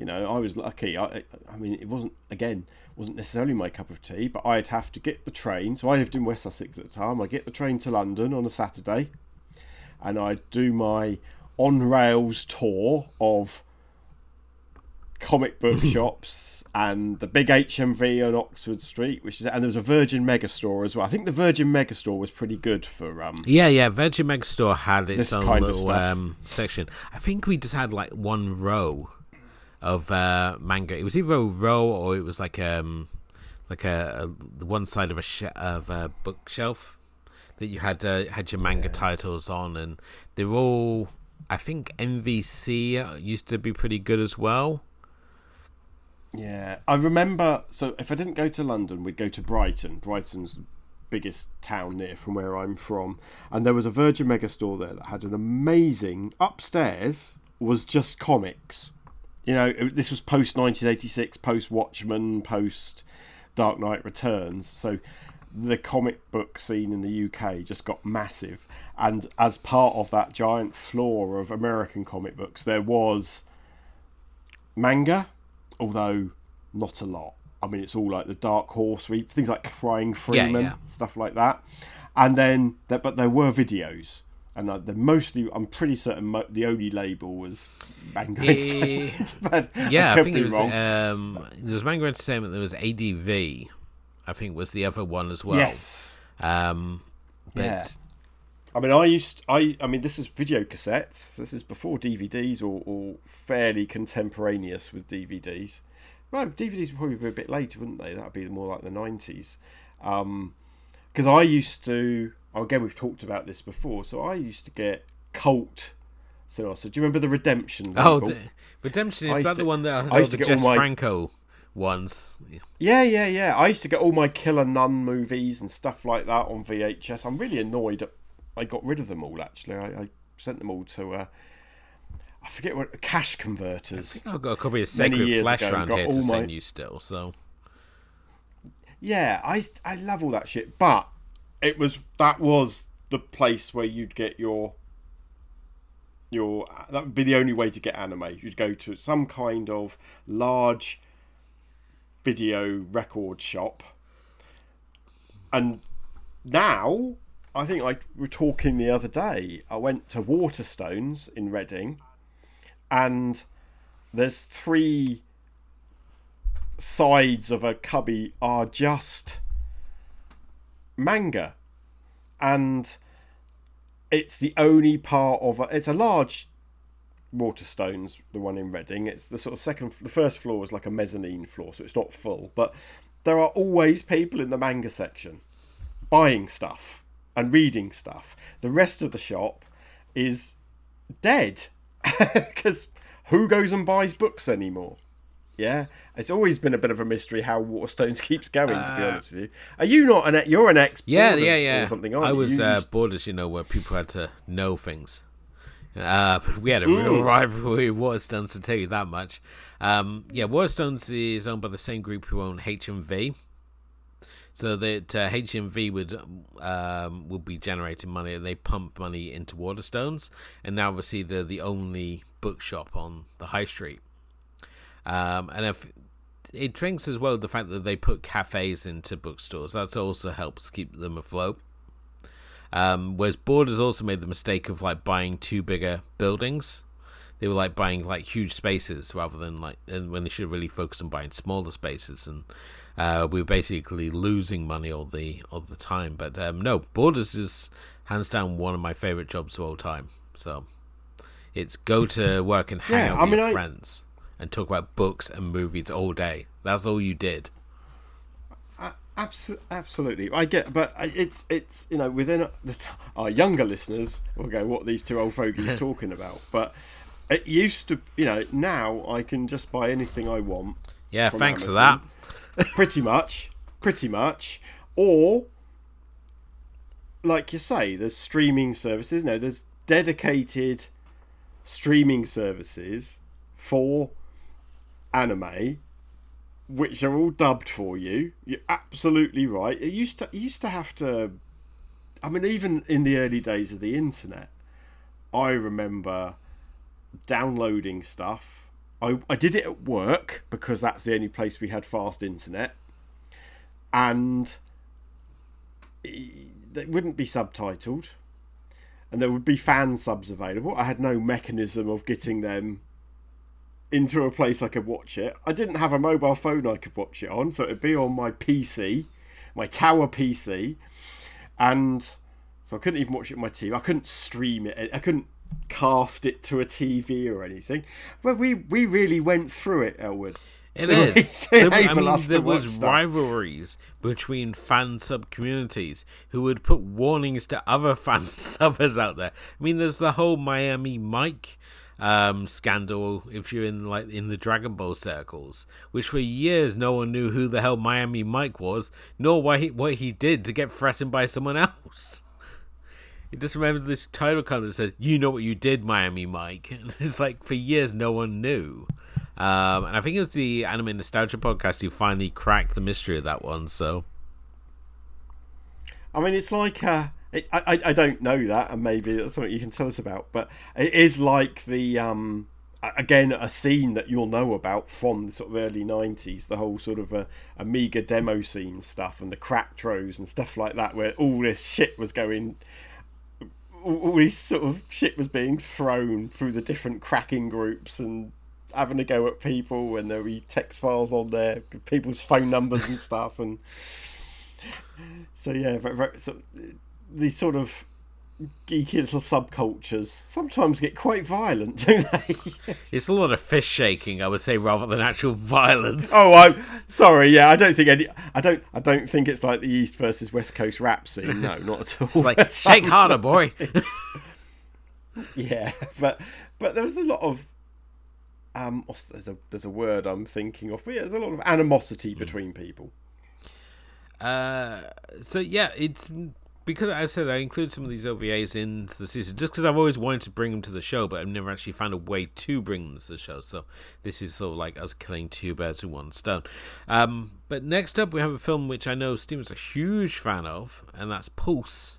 You know, I was lucky. I, I mean, it wasn't again wasn't necessarily my cup of tea, but I'd have to get the train. So I lived in West Sussex at the time. I get the train to London on a Saturday, and I'd do my on rails tour of comic book shops and the big HMV on Oxford Street, which is and there was a Virgin Megastore as well. I think the Virgin Megastore was pretty good for um. Yeah, yeah. Virgin Megastore had its own kind little um, section. I think we just had like one row of uh, manga. It was either a row or it was like um like a, a one side of a sh- of a bookshelf that you had uh, had your manga titles on, and they're all. I think MVC used to be pretty good as well. Yeah, I remember. So if I didn't go to London, we'd go to Brighton. Brighton's the biggest town near from where I'm from, and there was a Virgin Mega store there that had an amazing upstairs was just comics. You know, this was post 1986, post Watchmen, post Dark Knight Returns. So the comic book scene in the UK just got massive, and as part of that giant floor of American comic books, there was manga, although not a lot. I mean, it's all like the Dark Horse, things like Crying Freeman, yeah. stuff like that. And then, but there were videos, and uh, they're mostly. I'm pretty certain mo- the only label was manga. Eh, Entertainment, but Yeah, I, could think it was. Um, there was manga entertainment. There was ADV. I think was the other one as well. yes. Um, but Yeah. I mean, I used I I mean, this is video cassettes. This is before DVDs or, or fairly contemporaneous with DVDs. Right, DVDs would probably be a bit later, wouldn't they? That'd be more like the nineties. Because I used to again, we've talked about this before. So I used to get cult cinema. So do you remember the Redemption? oh, the, Redemption is that the one that I all used to get Jess my- Franco ones? Yeah, yeah, yeah. I used to get all my Killer Nun movies and stuff like that on VHS. I'm really annoyed. I got rid of them all. Actually, I, I sent them all to. Uh, I forget what cash converters. I've got a copy of Sacred Flesh around here to all send you still. So Yeah, I I love all that shit, but it was that was the place where you'd get your your that would be the only way to get anime. You'd go to some kind of large video record shop, and now I think like we were talking the other day. I went to Waterstones in Reading, and there's three sides of a cubby are just manga. And it's the only part of a, it's a large Waterstones the one in Reading. It's the sort of second the first floor is like a mezzanine floor so it's not full. But there are always people in the manga section buying stuff and reading stuff. The rest of the shop is dead because who goes and buys books anymore yeah, it's always been a bit of a mystery how Waterstones keeps going. To be honest with you, are you not an? You're an ex? Uh, yeah, yeah, yeah. Or something. I was You uh, borders, you know, where people had to know things. Uh, but we had a real rivalry with Waterstones, to tell you that much. Um, yeah, Waterstones is owned by the same group who own HMV. So that uh, HMV would um, would be generating money, and they pump money into Waterstones, and now obviously they're the only bookshop on the high street. Um, and if it drinks as well the fact that they put cafes into bookstores, that also helps keep them afloat. Um, whereas Borders also made the mistake of like buying two bigger buildings. they were like buying like huge spaces rather than like and when they should really focus on buying smaller spaces and uh, we were basically losing money all the all the time. But um, no, Borders is hands down one of my favorite jobs of all time. So it's go to work and hang Yeah, out I with mean, your I- friends and talk about books and movies all day. That's all you did. Absolutely, absolutely. I get, but it's it's you know within our younger listeners will go, "What are these two old fogies talking about?" But it used to, you know, now I can just buy anything I want. Yeah, thanks for that. Pretty much, pretty much. Or, like you say, there's streaming services. No, there's dedicated streaming services for anime which are all dubbed for you. You're absolutely right. It used to used to have to. I mean, even in the early days of the internet, I remember downloading stuff. I I did it at work because that's the only place we had fast internet, and it wouldn't be subtitled, and there would be fan subs available. I had no mechanism of getting them into a place I could watch it. I didn't have a mobile phone I could watch it on, so it'd be on my PC, my tower PC, and so I couldn't even watch it on my TV. I couldn't stream it. I couldn't cast it to a TV or anything. But we we really went through it, Elwood. It is. There, I mean, there was rivalries between fan sub communities who would put warnings to other fan subbers out there. I mean, there's the whole Miami Mike um, scandal. If you're in like in the Dragon Ball circles, which for years no one knew who the hell Miami Mike was, nor why he, what he did to get threatened by someone else. You just remember this title card that said, "You know what you did, Miami Mike." And it's like for years no one knew. Um, and I think it was the Anime Nostalgia podcast who finally cracked the mystery of that one. So I mean, it's like uh, I, I don't know that, and maybe that's something you can tell us about. But it is like the um again a scene that you'll know about from the sort of early '90s, the whole sort of uh, Amiga demo scene stuff and the cracktros and stuff like that, where all this shit was going. All this sort of shit was being thrown through the different cracking groups and having to go at people, and there be text files on there, people's phone numbers and stuff, and so yeah, very, very, so, these sort of geeky little subcultures sometimes get quite violent, don't they? it's a lot of fist shaking, I would say, rather than actual violence. oh, I'm sorry. Yeah, I don't think any. I don't. I don't think it's like the East versus West Coast rap scene. No, not at all. It's like shake harder, boy. yeah, but but there was a lot of um. There's a there's a word I'm thinking of, but yeah, there's a lot of animosity between people. Uh, so yeah, it's because I said I include some of these OVAs into the season just because I've always wanted to bring them to the show, but I've never actually found a way to bring them to the show. So this is sort of like us killing two birds with one stone. Um, but next up we have a film which I know Steven's a huge fan of, and that's Pulse.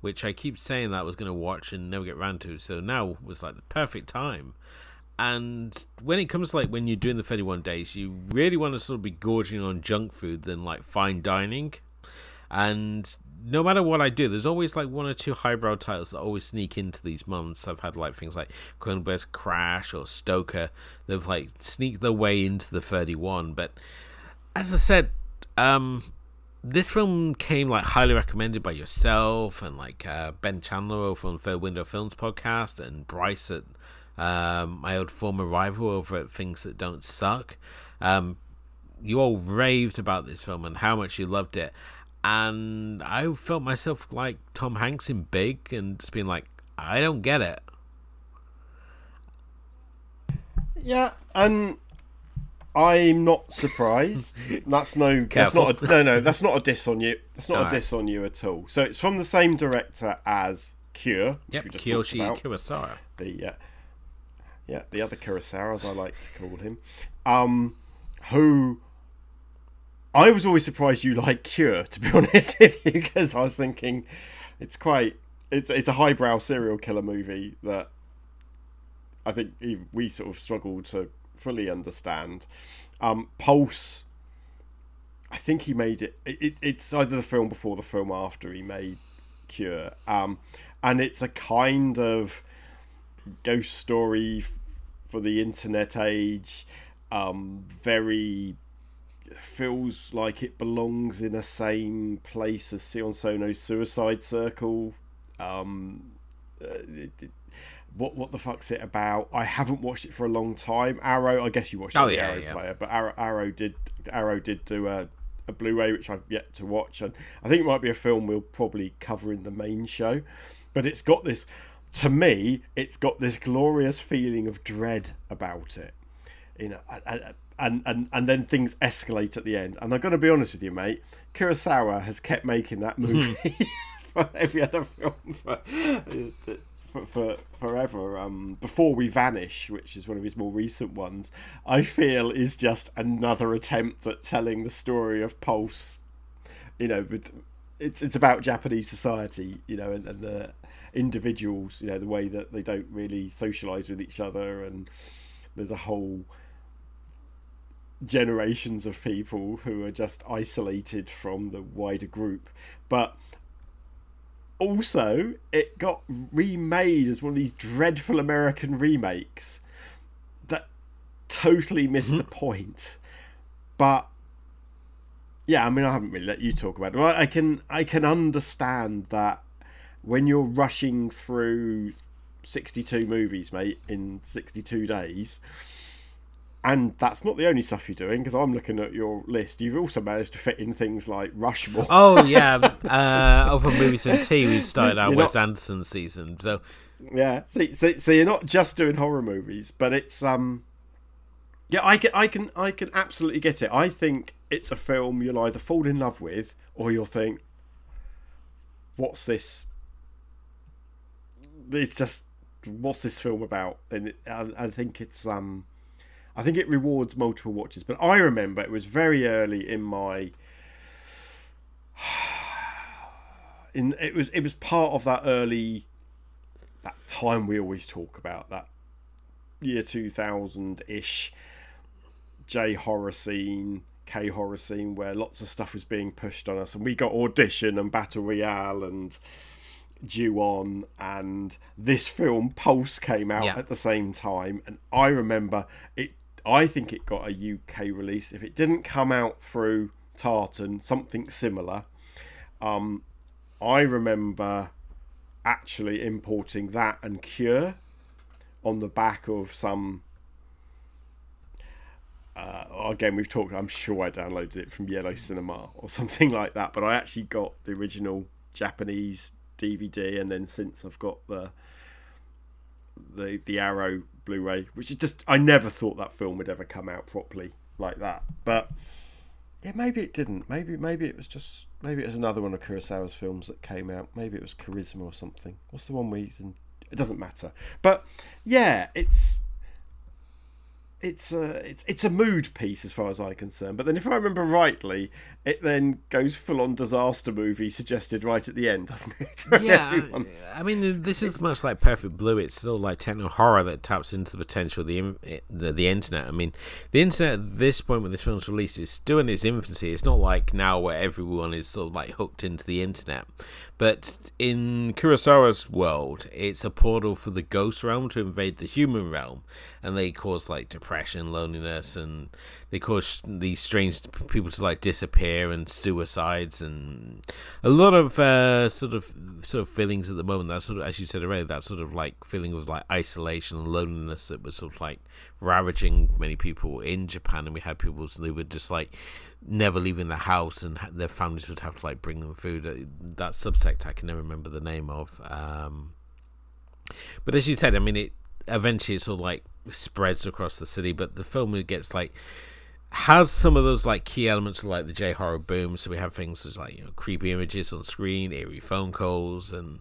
Which I keep saying that I was going to watch and never get round to, so now was like the perfect time. And when it comes to like when you're doing the 31 days, you really want to sort of be gorging on junk food than like fine dining. And no matter what I do, there's always like one or two highbrow titles that always sneak into these months. I've had like things like Cronenberg's Crash or Stoker. They've like sneaked their way into the 31. But as I said, um, this film came like highly recommended by yourself and like uh, Ben Chandler over on Third Window Films podcast and Bryce at um, my old former rival over at Things That Don't Suck. Um, you all raved about this film and how much you loved it. And I felt myself like Tom Hanks in Big and just being like, I don't get it. Yeah, and I'm not surprised. that's no, that's not a, no, no. That's not a diss on you. That's not a Alright. diss on you at all. So it's from the same director as Cure. Yep, Kiyoshi. Kurosawa. the uh, yeah the other Kurosawa as I like to call him, um, who I was always surprised you like Cure to be honest with you because I was thinking it's quite it's it's a highbrow serial killer movie that I think we sort of struggle to fully understand. Um, Pulse. I think he made it, it, it. It's either the film before the film after he made Cure, um, and it's a kind of ghost story f- for the internet age. Um, very feels like it belongs in the same place as Sion Sono's Suicide Circle. Um, uh, it, it, what what the fuck's it about? I haven't watched it for a long time. Arrow, I guess you watched it Oh, the yeah, Arrow yeah. player, but Arrow, Arrow did Arrow did do a, a Blu-ray which I've yet to watch, and I think it might be a film we'll probably cover in the main show. But it's got this, to me, it's got this glorious feeling of dread about it, you know, and and and, and then things escalate at the end. And I'm going to be honest with you, mate. Kurosawa has kept making that movie for every other film for, for, for forever. Um, before we vanish, which is one of his more recent ones, I feel is just another attempt at telling the story of Pulse. You know, with it's it's about Japanese society, you know, and, and the individuals, you know, the way that they don't really socialize with each other, and there's a whole generations of people who are just isolated from the wider group. But also, it got remade as one of these dreadful American remakes that totally missed the mm-hmm. point. But yeah, I mean, I haven't really let you talk about it. Well, I can I can understand that when you're rushing through 62 movies, mate, in 62 days. And that's not the only stuff you're doing, because I'm looking at your list. You've also managed to fit in things like Rushmore. Oh yeah, uh, over movies and tea, we've started our You're Wes not- Anderson season. So Yeah, so, so so you're not just doing horror movies, but it's um, yeah, I can I can I can absolutely get it. I think it's a film you'll either fall in love with or you'll think, what's this? It's just what's this film about? And it, I, I think it's um, I think it rewards multiple watches. But I remember it was very early in my in it was it was part of that early that time we always talk about that year 2000 ish J horror scene K horror scene where lots of stuff was being pushed on us and we got audition and battle royale and Ju-On and this film pulse came out Yeah. at the same time and i remember it i think it got a uk release. If it didn't come out through tartan something similar um i remember actually importing that and cure on the back of some uh, again we've talked i'm sure i downloaded it from yellow cinema or something like that but i actually got the original japanese dvd and then since i've got the the the arrow blu-ray which is just i never thought that film would ever come out properly like that. But yeah maybe it didn't. Maybe maybe it was just maybe it was another one of kurosawa's films that came out. Maybe it was charisma or something. What's the one in it doesn't matter. But yeah it's it's a it's, it's a mood piece as far as I'm concerned. But then, if I remember rightly, it then goes full on disaster movie suggested right at the end, doesn't it? yeah, I mean, this is much like Perfect Blue. It's still like techno horror that taps into the potential of the, the the internet. I mean, the internet at this point when this film's released is still in its infancy. It's not like now where everyone is sort of like hooked into the internet. But in Kurosawa's world, it's a portal for the ghost realm to invade the human realm, and they cause like depression, loneliness, and they cause these strange people to like disappear and suicides and a lot of uh, sort of sort of feelings at the moment. That sort of, as you said already, that sort of like feeling of like isolation and loneliness that was sort of like ravaging many people in Japan, and we had people who were just like never leaving the house, and their families would have to like bring them food. Uh, That subsect I can never remember the name of. Um, but as you said, I mean, it eventually it sort of like spreads across the city. But the film gets like has some of those like key elements like the J horror boom. So we have things such like you know creepy images on screen, eerie phone calls, and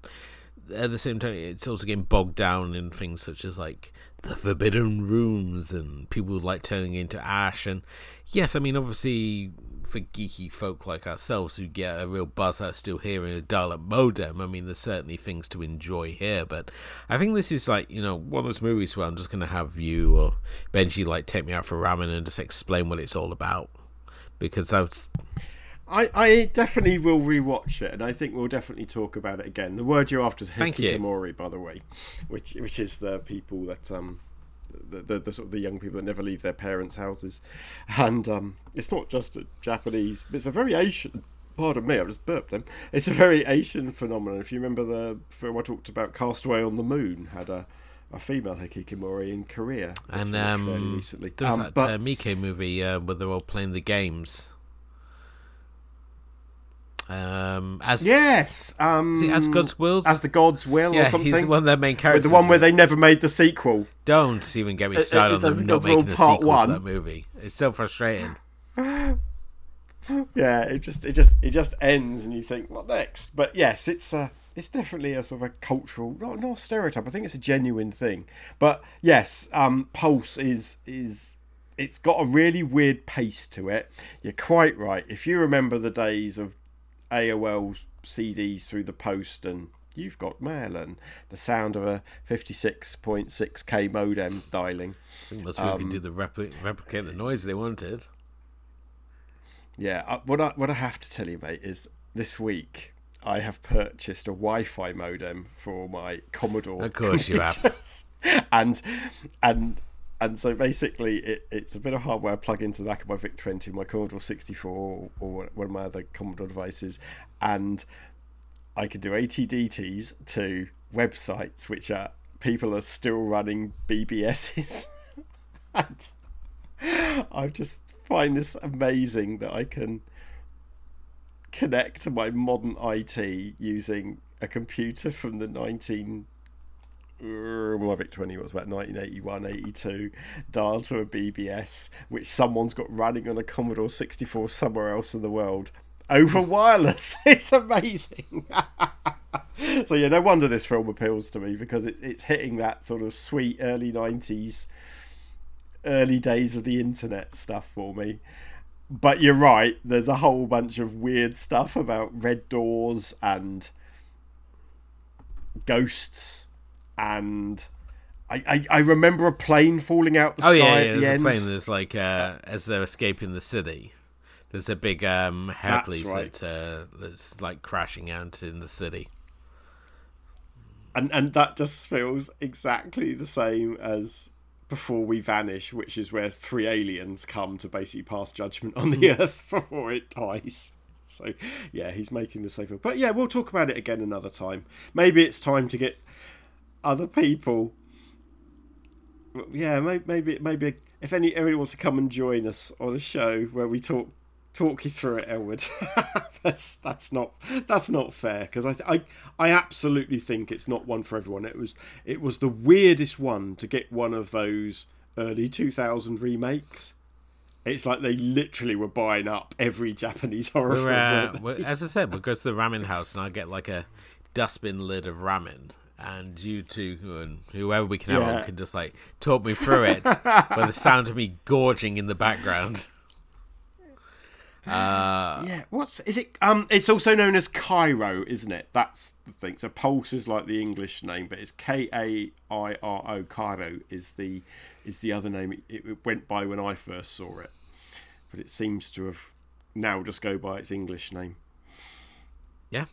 at the same time, it's also getting bogged down in things such as like the forbidden rooms and people like turning into ash. And yes, I mean obviously for geeky folk like ourselves who get a real buzz out of still hearing a dial-up modem, I mean there's certainly things to enjoy here. But I think this is like you know one of those movies where I'm just gonna have you or Benji like take me out for ramen and just explain what it's all about because I've I, I definitely will rewatch it, and I think we'll definitely talk about it again. The word you're after is hikikomori, by the way, which which is the people that um the, the, the sort of the young people that never leave their parents' houses, and um, it's not just a Japanese. It's a very Asian. Pardon me, I just burped them. It's a very Asian phenomenon. If you remember the film I talked about, Castaway on the Moon had a, a female hikikomori in Korea, And fairly um, recently. there was Um, that but uh, Mike movie uh, where they're all playing the games. Um, as yes, um, as God's wills. as the gods will, yeah, or something. he's one of their main characters. the one where they never made the sequel. don't even get me It- started on them the not God's Will making a sequel One. to that movie. It's so frustrating. Yeah, it just it just it just ends, and you think, what next? But yes, it's a it's definitely a sort of a cultural, not not a stereotype. I think it's a genuine thing. But yes, um, Pulse is is it's got a really weird pace to it. You're quite right. If you remember the days of AOL CDs through the post and you've got mail and the sound of a 56.6k modem dialing. I think most people Um, could do the repli- replicate the noise they wanted. Yeah, uh, what I what I have to tell you, mate, is this week I have purchased a Wi-Fi modem for my Commodore. Of course you have. and and and so basically, it, it's a bit of hardware plug into the back of my VIC 20, my Commodore 64, or, or one of my other Commodore devices, and I can do ATDTs to websites which are people are still running BBSs. and I just find this amazing that I can connect to my modern IT using a computer from the 19 my VIC 20 was about 1981 82 dialed to a BBS which someone's got running on a Commodore 64 somewhere else in the world. Over wireless. It's amazing. So yeah no wonder this film appeals to me because it, it's hitting that sort of sweet early 90s early days of the internet stuff for me. But you're right, there's a whole bunch of weird stuff about red doors and ghosts and I, I, I remember a plane falling out the Oh sky yeah, at yeah the there's end. a plane that's like uh, as they're escaping the city. There's a big um, Hercules right. that uh, that's like crashing out in the city. and and that just feels exactly the same as before we vanish which is where three aliens come to basically pass judgment on the earth before it dies so yeah he's making the same film but yeah we'll talk about it again another time maybe it's time to get other people yeah maybe maybe, maybe if any anybody wants to come and join us on a show where we talk talk you through it elwood that's that's not that's not fair because I, I i absolutely think it's not one for everyone it was it was the weirdest one to get one of those early 2000 remakes it's like they literally were buying up every japanese horror We're, film uh, weren't they? we're- as I said, we'll go to the ramen house and I'll get like a dustbin lid of ramen. And you two and whoever we can have Yeah. on can just like talk me through it by the sound of me gorging in the background. Uh, yeah what's is it um it's also known as kairo isn't it that's the thing so pulse is like the english name but it's k-a-i-r-o kairo is the is the other name it, it went by when i first saw it but it seems to have now just go by its english name Yeah.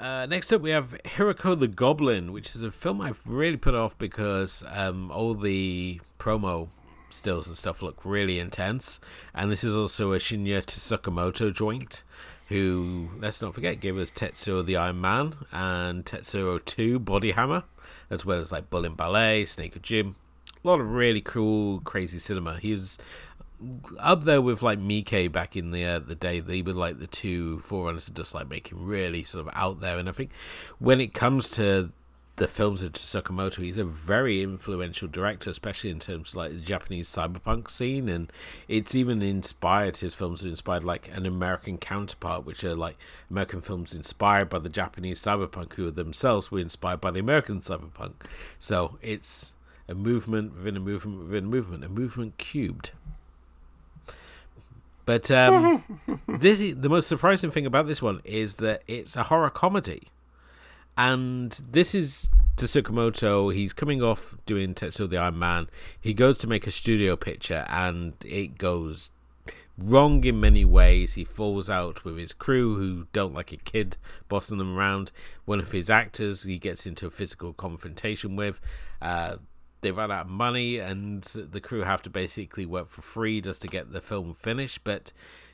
Uh, next up, we have Hiruko the Goblin, which is a film I've really put off because um, all the promo stills and stuff look really intense. And this is also a Shinya Tsukamoto joint, who, let's not forget, gave us Tetsuo the Iron Man and Tetsuo 2 Body Hammer, as well as like Bullet Ballet, Snake of June. A lot of really cool, crazy cinema. He was up there with like Miike back in the uh, the day. They were like the two forerunners to just like making really sort of out there. And I think when it comes to the films of Tsukamoto, he's a very influential director, especially in terms of like the Japanese cyberpunk scene. And it's even inspired his films have inspired like an American counterpart, which are like American films inspired by the Japanese cyberpunk, who themselves were inspired by the American cyberpunk. So it's a movement within a movement within a movement, a movement cubed. But um, this is, the most surprising thing about this one is that it's a horror comedy, and this is Tsukamoto. He's coming off doing Tetsuo the Iron Man. He goes to make a studio picture, and it goes wrong in many ways. He falls out with his crew who don't like a kid bossing them around. One of his actors he gets into a physical confrontation with. Uh, they run out of money and the crew have to basically work for free just to get the film finished. But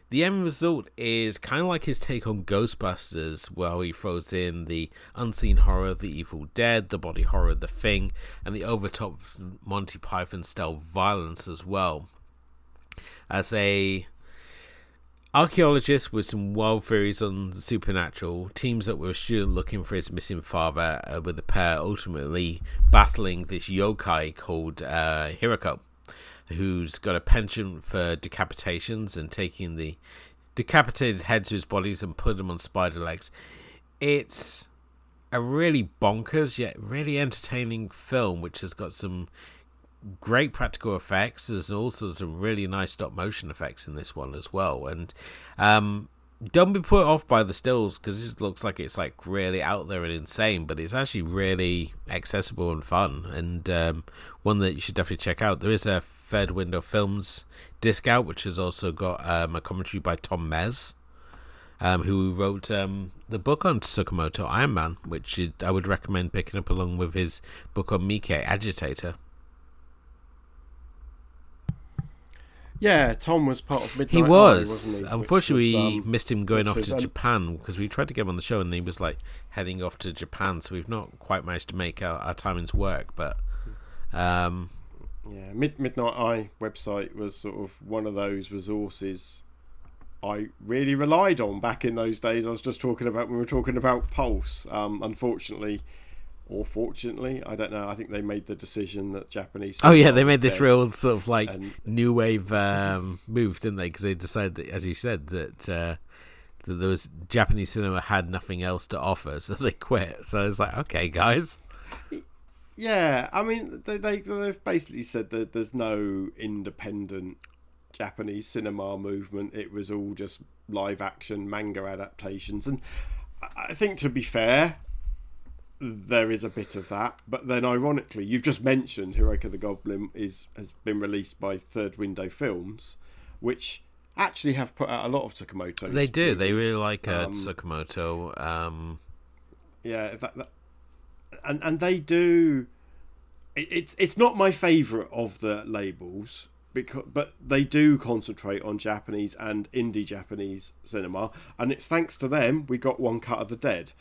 the end result is kind of like his take on Ghostbusters, where he throws in the unseen horror of the Evil Dead, the body horror of the Thing, and the overtop Monty Python style violence as well. As a archaeologist with some wild theories on the supernatural teams up with a student looking for his missing father, uh, with the pair ultimately battling this yokai called uh, Hiruko who's got a penchant for decapitations and taking the decapitated heads of his bodies and put them on spider legs. It's a really bonkers yet really entertaining film, which has got some great practical effects. There's also some really nice stop motion effects in this one as well, and um, don't be put off by the stills because this looks like it's like really out there and insane, but it's actually really accessible and fun, and um, one that you should definitely check out. There is a Third Window Films disc out, which has also got um, a commentary by Tom Mes, um, who wrote um, the book on Tsukamoto Iron Man, which I would recommend picking up along with his book on Miike Agitator. Yeah, Tom was part of Midnight. He was. He? Unfortunately, was, um, we missed him going off to um, Japan because we tried to get him on the show and he was like heading off to Japan. So we've not quite managed to make our, our timings work. But um, yeah, Mid- Midnight Eye website was sort of one of those resources I really relied on back in those days. I was just talking about when we were talking about Pulse. Um, unfortunately, or fortunately, I don't know. I think they made the decision that Japanese. Oh yeah, they made this real sort of like and, new wave um, move, didn't they? Because they decided, that, as you said, that, uh, that there was Japanese cinema had nothing else to offer, so they quit. So it's like, okay, guys. Yeah, I mean, they they they've basically said that there's no independent Japanese cinema movement. It was all just live action manga adaptations, and I think to be fair, there is a bit of that. But then, ironically, you've just mentioned Hiruko the Goblin is has been released by Third Window Films, which actually have put out a lot of Tsukamoto. They do. Movies. They really like uh, um, Tsukamoto. Um... Yeah, that, that, and and they do. It, it's it's not my favourite of the labels because but they do concentrate on Japanese and indie Japanese cinema, and it's thanks to them we got One Cut of the Dead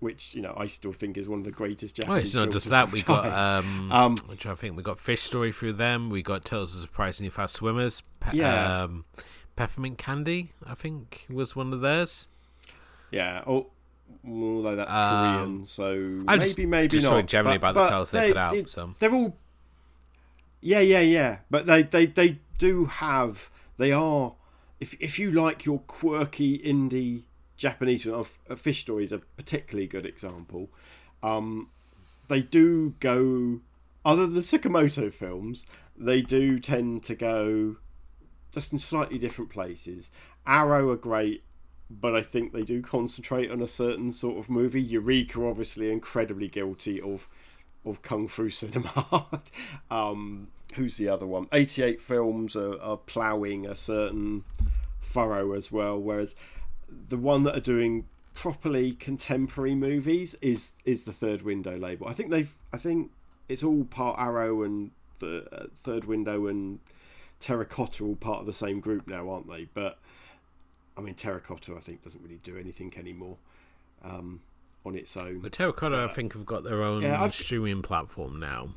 which you know I still think is one of the greatest Japanese. Oh, it's not just that. We got um, um, which I think we got Fish Story through them. We got Tales of Surprisingly Fast Swimmers. Pe- yeah. Um, Peppermint Candy, I think, was one of theirs. Yeah. Oh, although that's um, Korean, so I just, maybe maybe just not. generally but, about the tales they, they put out. So they're all. Yeah, yeah, yeah. But they, they, they do have. They are. If if you like your quirky indie Japanese Fish Story is a particularly good example. Um, they do go, other than the Tsukamoto films, they do tend to go just in slightly different places. Arrow are great, but I think they do concentrate on a certain sort of movie. Eureka, obviously, incredibly guilty of of kung fu cinema. um, who's the other one? Eighty eight films are, are ploughing a certain furrow as well, whereas the one that are doing properly contemporary movies is is the Third Window label. I think they've I think it's all part Arrow and the uh, Third Window and Terracotta all part of the same group now, aren't they? But I mean, Terracotta I think doesn't really do anything anymore um, on its own. But Terracotta uh, I think have got their own yeah, streaming platform now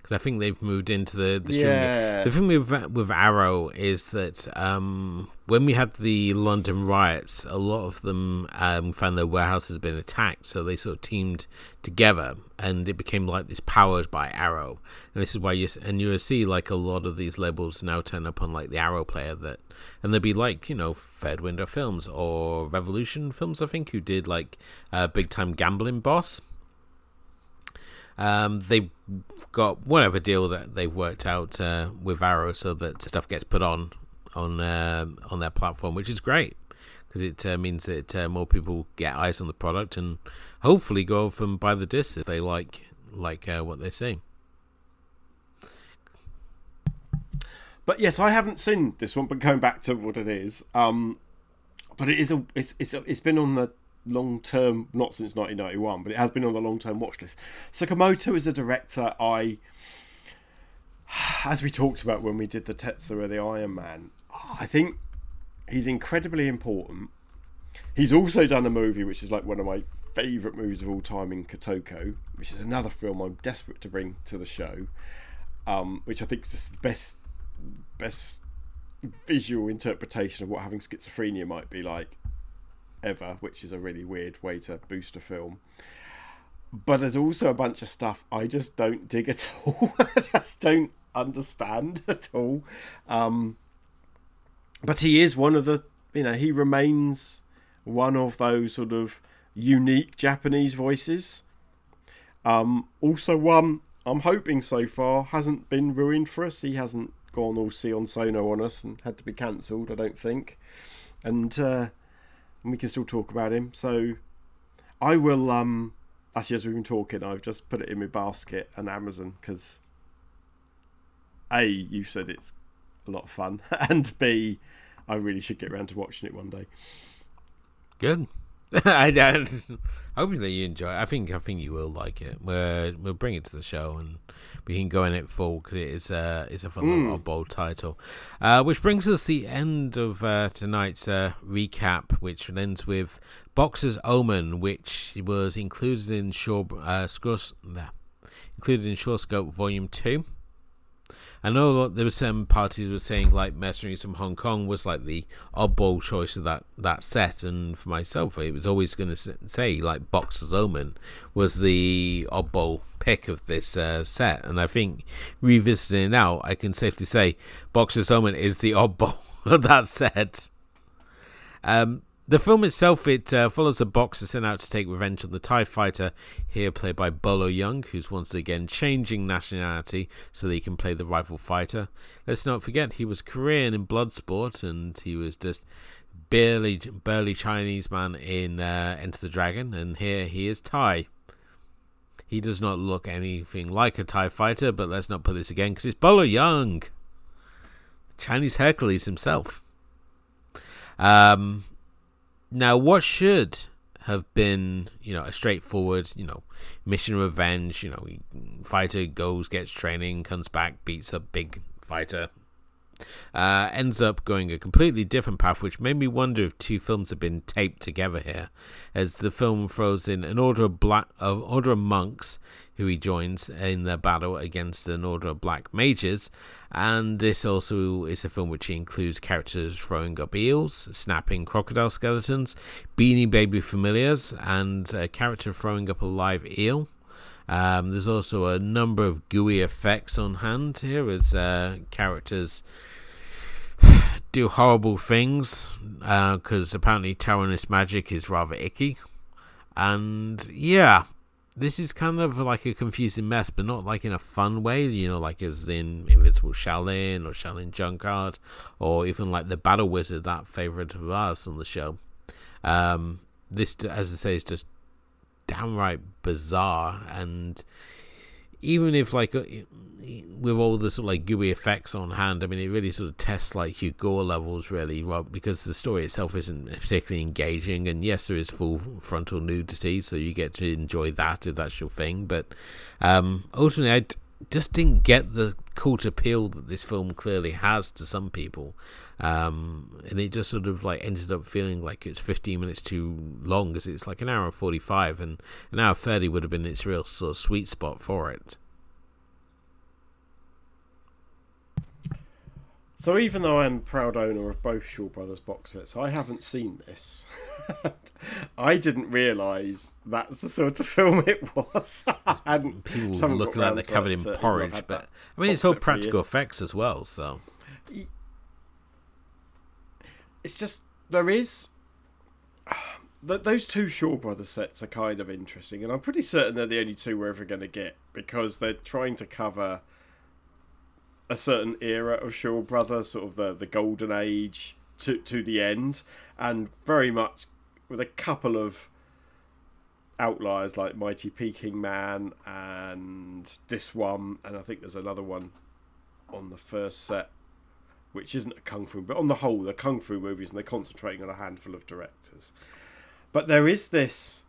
because I think they've moved into the the streaming. Yeah. The thing with with Arrow is that um, when we had the London riots, a lot of them um, found their warehouses had been attacked, so they sort of teamed together, and it became like this powered by Arrow. And this is why you and you see like a lot of these labels now turn up on like the Arrow player that, and they'd be like you know Third Window Films or Revolution Films, I think, who did like a big time gambling boss um, they've got whatever deal that they've worked out uh, with Arrow, so that stuff gets put on on uh, on their platform, which is great because it uh, means that uh, more people get eyes on the product and hopefully go off and buy the disc if they like like uh, what they see. But yes, I haven't seen this one. But going back to what it is, um, but it is a it's it's a, it's been on the long term, not since 1991, but it has been on the long term watch list. Tsukamoto is a director I as we talked about when we did the Tetsuo the Iron Man, I think he's incredibly important. He's also done a movie which is like one of my favourite movies of all time in Kotoko, which is another film I'm desperate to bring to the show, um, which I think is the best best visual interpretation of what having schizophrenia might be like ever, which is a really weird way to boost a film. But there's also a bunch of stuff I just don't dig at all. I just don't understand at all. Um, but he is one of the, you know, he remains one of those sort of unique Japanese voices. Um, also, one I'm hoping so far hasn't been ruined for us. He hasn't gone all Sion Sono on us and had to be cancelled, I don't think. And uh, we can still talk about him. So I will, um, actually, as we've been talking, I've just put it in my basket and Amazon because A, you said it's a lot of fun, and B, I really should get around to watching it one day. Good. I don't. Hoping that you enjoy. It. I think. I think you will like it. We're, we'll bring it to the show and we can go in it full because it is a it's a fun mm. bold title. Uh, which brings us the end of uh, tonight's uh, recap, which ends with Boxer's Omen, which was included in Shaw uh, Scrus, nah, included in Shawscope Volume Two. I know there were some parties were saying like Mercenaries from Hong Kong was like the oddball choice of that, that set, and for myself, it was always going to say like Boxer's Omen was the oddball pick of this uh, set, and I think revisiting it now, I can safely say Boxer's Omen is the oddball of that set. Um, the film itself it uh, follows a boxer sent out to take revenge on the Thai fighter, here played by Bolo Yeung, who's once again changing nationality so that he can play the rival fighter. Let's not forget he was Korean in Bloodsport, and he was just barely barely Chinese man in uh, Enter the Dragon, and here he is Thai. He does not look anything like a Thai fighter, but let's not put this again because it's Bolo Yeung, Chinese Hercules himself. Um, now, what should have been, you know, a straightforward, you know, mission revenge, you know, fighter goes, gets training, comes back, beats a big fighter, uh, ends up going a completely different path, which made me wonder if two films have been taped together here, as the film throws in an order of black, uh, order of monks who he joins in the battle against an order of black mages, and this also is a film which includes characters throwing up eels, snapping crocodile skeletons, beanie baby familiars, and a character throwing up a live eel. Um, there's also a number of gooey effects on hand here as uh, characters do horrible things because uh, apparently Taiwanese magic is rather icky. And yeah, this is kind of like a confusing mess, but not like in a fun way, you know, like as in Invincible Shaolin or Shaolin Junkard, or even like the Battle Wizard, that favorite of ours on the show. Um, this, as I say, is just downright bizarre, and even if like uh, with all the sort of like gooey effects on hand, I mean, it really sort of tests like Hugh Gore levels, really, well, because the story itself isn't particularly engaging. And yes, there is full frontal nudity, so you get to enjoy that if that's your thing. But um, ultimately, I d- just didn't get the cult appeal that this film clearly has to some people. Um, and it just sort of like ended up feeling like it's 15 minutes too long, because it's like an hour 45, and an hour 30 would have been its real sort of sweet spot for it. So even though I'm proud owner of both Shaw Brothers box sets, I haven't seen this. I didn't realise that's the sort of film it was. People looking like they're covered in porridge, but I mean it's all practical effects as well. So it's just there is that those two Shaw Brothers sets are kind of interesting, and I'm pretty certain they're the only two we're ever going to get because they're trying to cover a certain era of Shaw Brothers, sort of the the golden age to to the end, and very much with a couple of outliers like Mighty Peking Man and this one, and I think there's another one on the first set, which isn't a kung fu, but on the whole, they're kung fu movies, and they're concentrating on a handful of directors. But there is this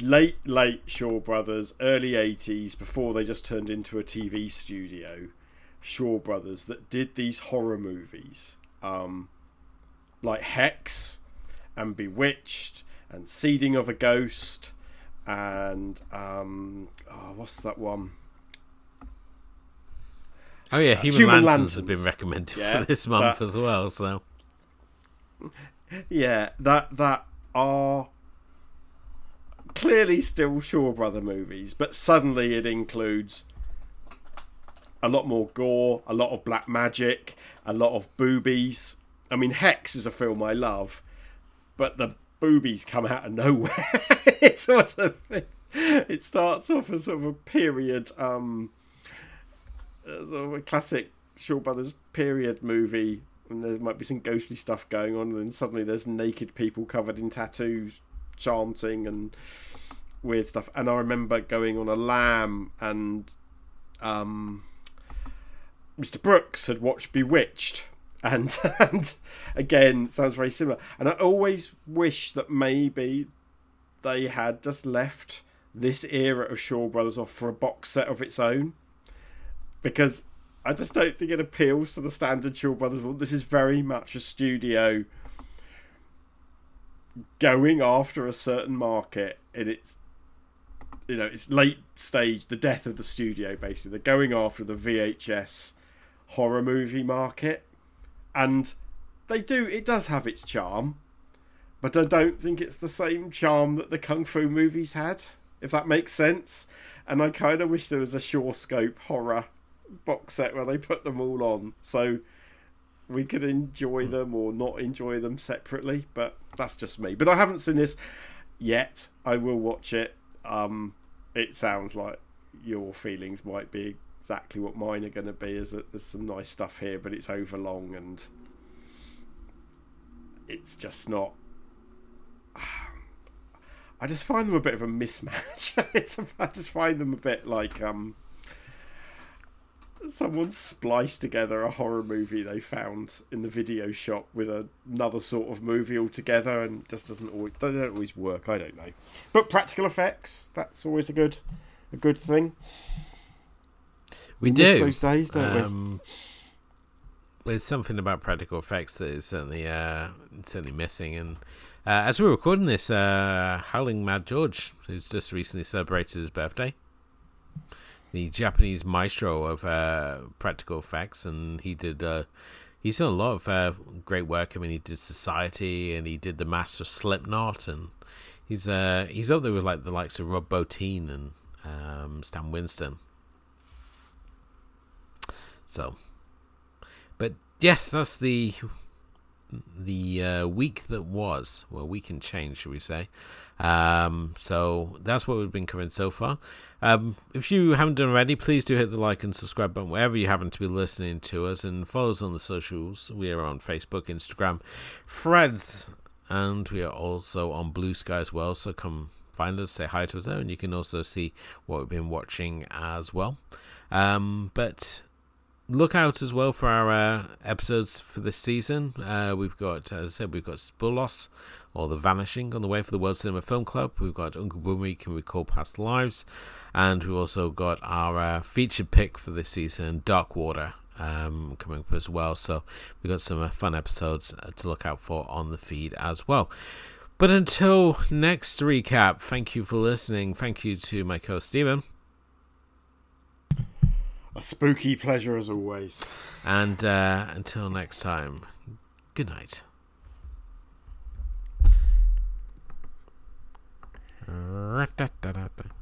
late, late Shaw Brothers, early 80s, before they just turned into a TV studio, Shaw Brothers, that did these horror movies. Um, like Hex and Bewitched and Seeding of a Ghost and um, oh, what's that one? Oh yeah, Human, Human Lanterns, has been recommended Yeah, for this month that- as well. So Yeah, that that are clearly still Shaw Brother movies, but suddenly it includes a lot more gore, a lot of black magic, a lot of boobies. I mean, Hex is a film I love, but the boobies come out of nowhere. it sort of it starts off as sort of a period, um, of a classic Shaw Brothers period movie. And there might be some ghostly stuff going on, and then suddenly there's naked people covered in tattoos chanting and weird stuff. And I remember going on a lamb and um, Mr. Brooks had watched Bewitched. And, and again, sounds very similar. And I always wish that maybe they had just left this era of Shaw Brothers off for a box set of its own. Because I just don't think it appeals to the standard Shaw Brothers. This is very much a studio going after a certain market and its you know its late stage the death of the studio basically they're going after the vhs horror movie market and they do it does have its charm but i don't think it's the same charm that the kung fu movies had if that makes sense and i kind of wish there was a sure scope horror box set where they put them all on so we could enjoy them or not enjoy them separately but that's just me. But i haven't seen this yet. I will watch it. Um it sounds like your feelings might be exactly what mine are going to be is that there's some nice stuff here but it's overlong and it's just not i just find them a bit of a mismatch. It's i just find them a bit like um someone spliced together a horror movie they found in the video shop with another sort of movie altogether and just doesn't always they don't always work i don't know but practical effects that's always a good a good thing we Miss do. those days don't we Um, there's something about practical effects that is certainly uh, certainly missing. And uh, as we're recording this, uh, Howling Mad George has just recently celebrated his birthday. The Japanese maestro of uh, practical effects, and he did. Uh, he's done a lot of uh, great work. I mean, he did Society, and he did the Master Slipknot, and he's uh, he's up there with like the likes of Rob Bottin and um, Stan Winston. So, but yes, that's the the uh, week that was. Well, week and change, should we say? Um, so that's what we've been covering so far. Um, if you haven't done already, please do hit the like and subscribe button wherever you happen to be listening to us, and follow us on the socials. We are on Facebook, Instagram, Threads, and we are also on Blue Sky as well. So come find us, say hi to us there, and you can also see what we've been watching as well. Um, but look out as well for our uh, episodes for this season. Uh, we've got, as I said, we've got Spoorloos or The Vanishing on the way for the World Cinema Film Club. We've got Uncle Boonmee Can Recall Past Lives, and we've also got our uh, featured pick for this season, Dark Water. Um, coming up as well, so we've got some uh, fun episodes uh, to look out for on the feed as well. But until next recap, thank you for listening. Thank you to my co Stephen. a spooky pleasure as always And uh, until next time, good night. Ra-da-da-da-da.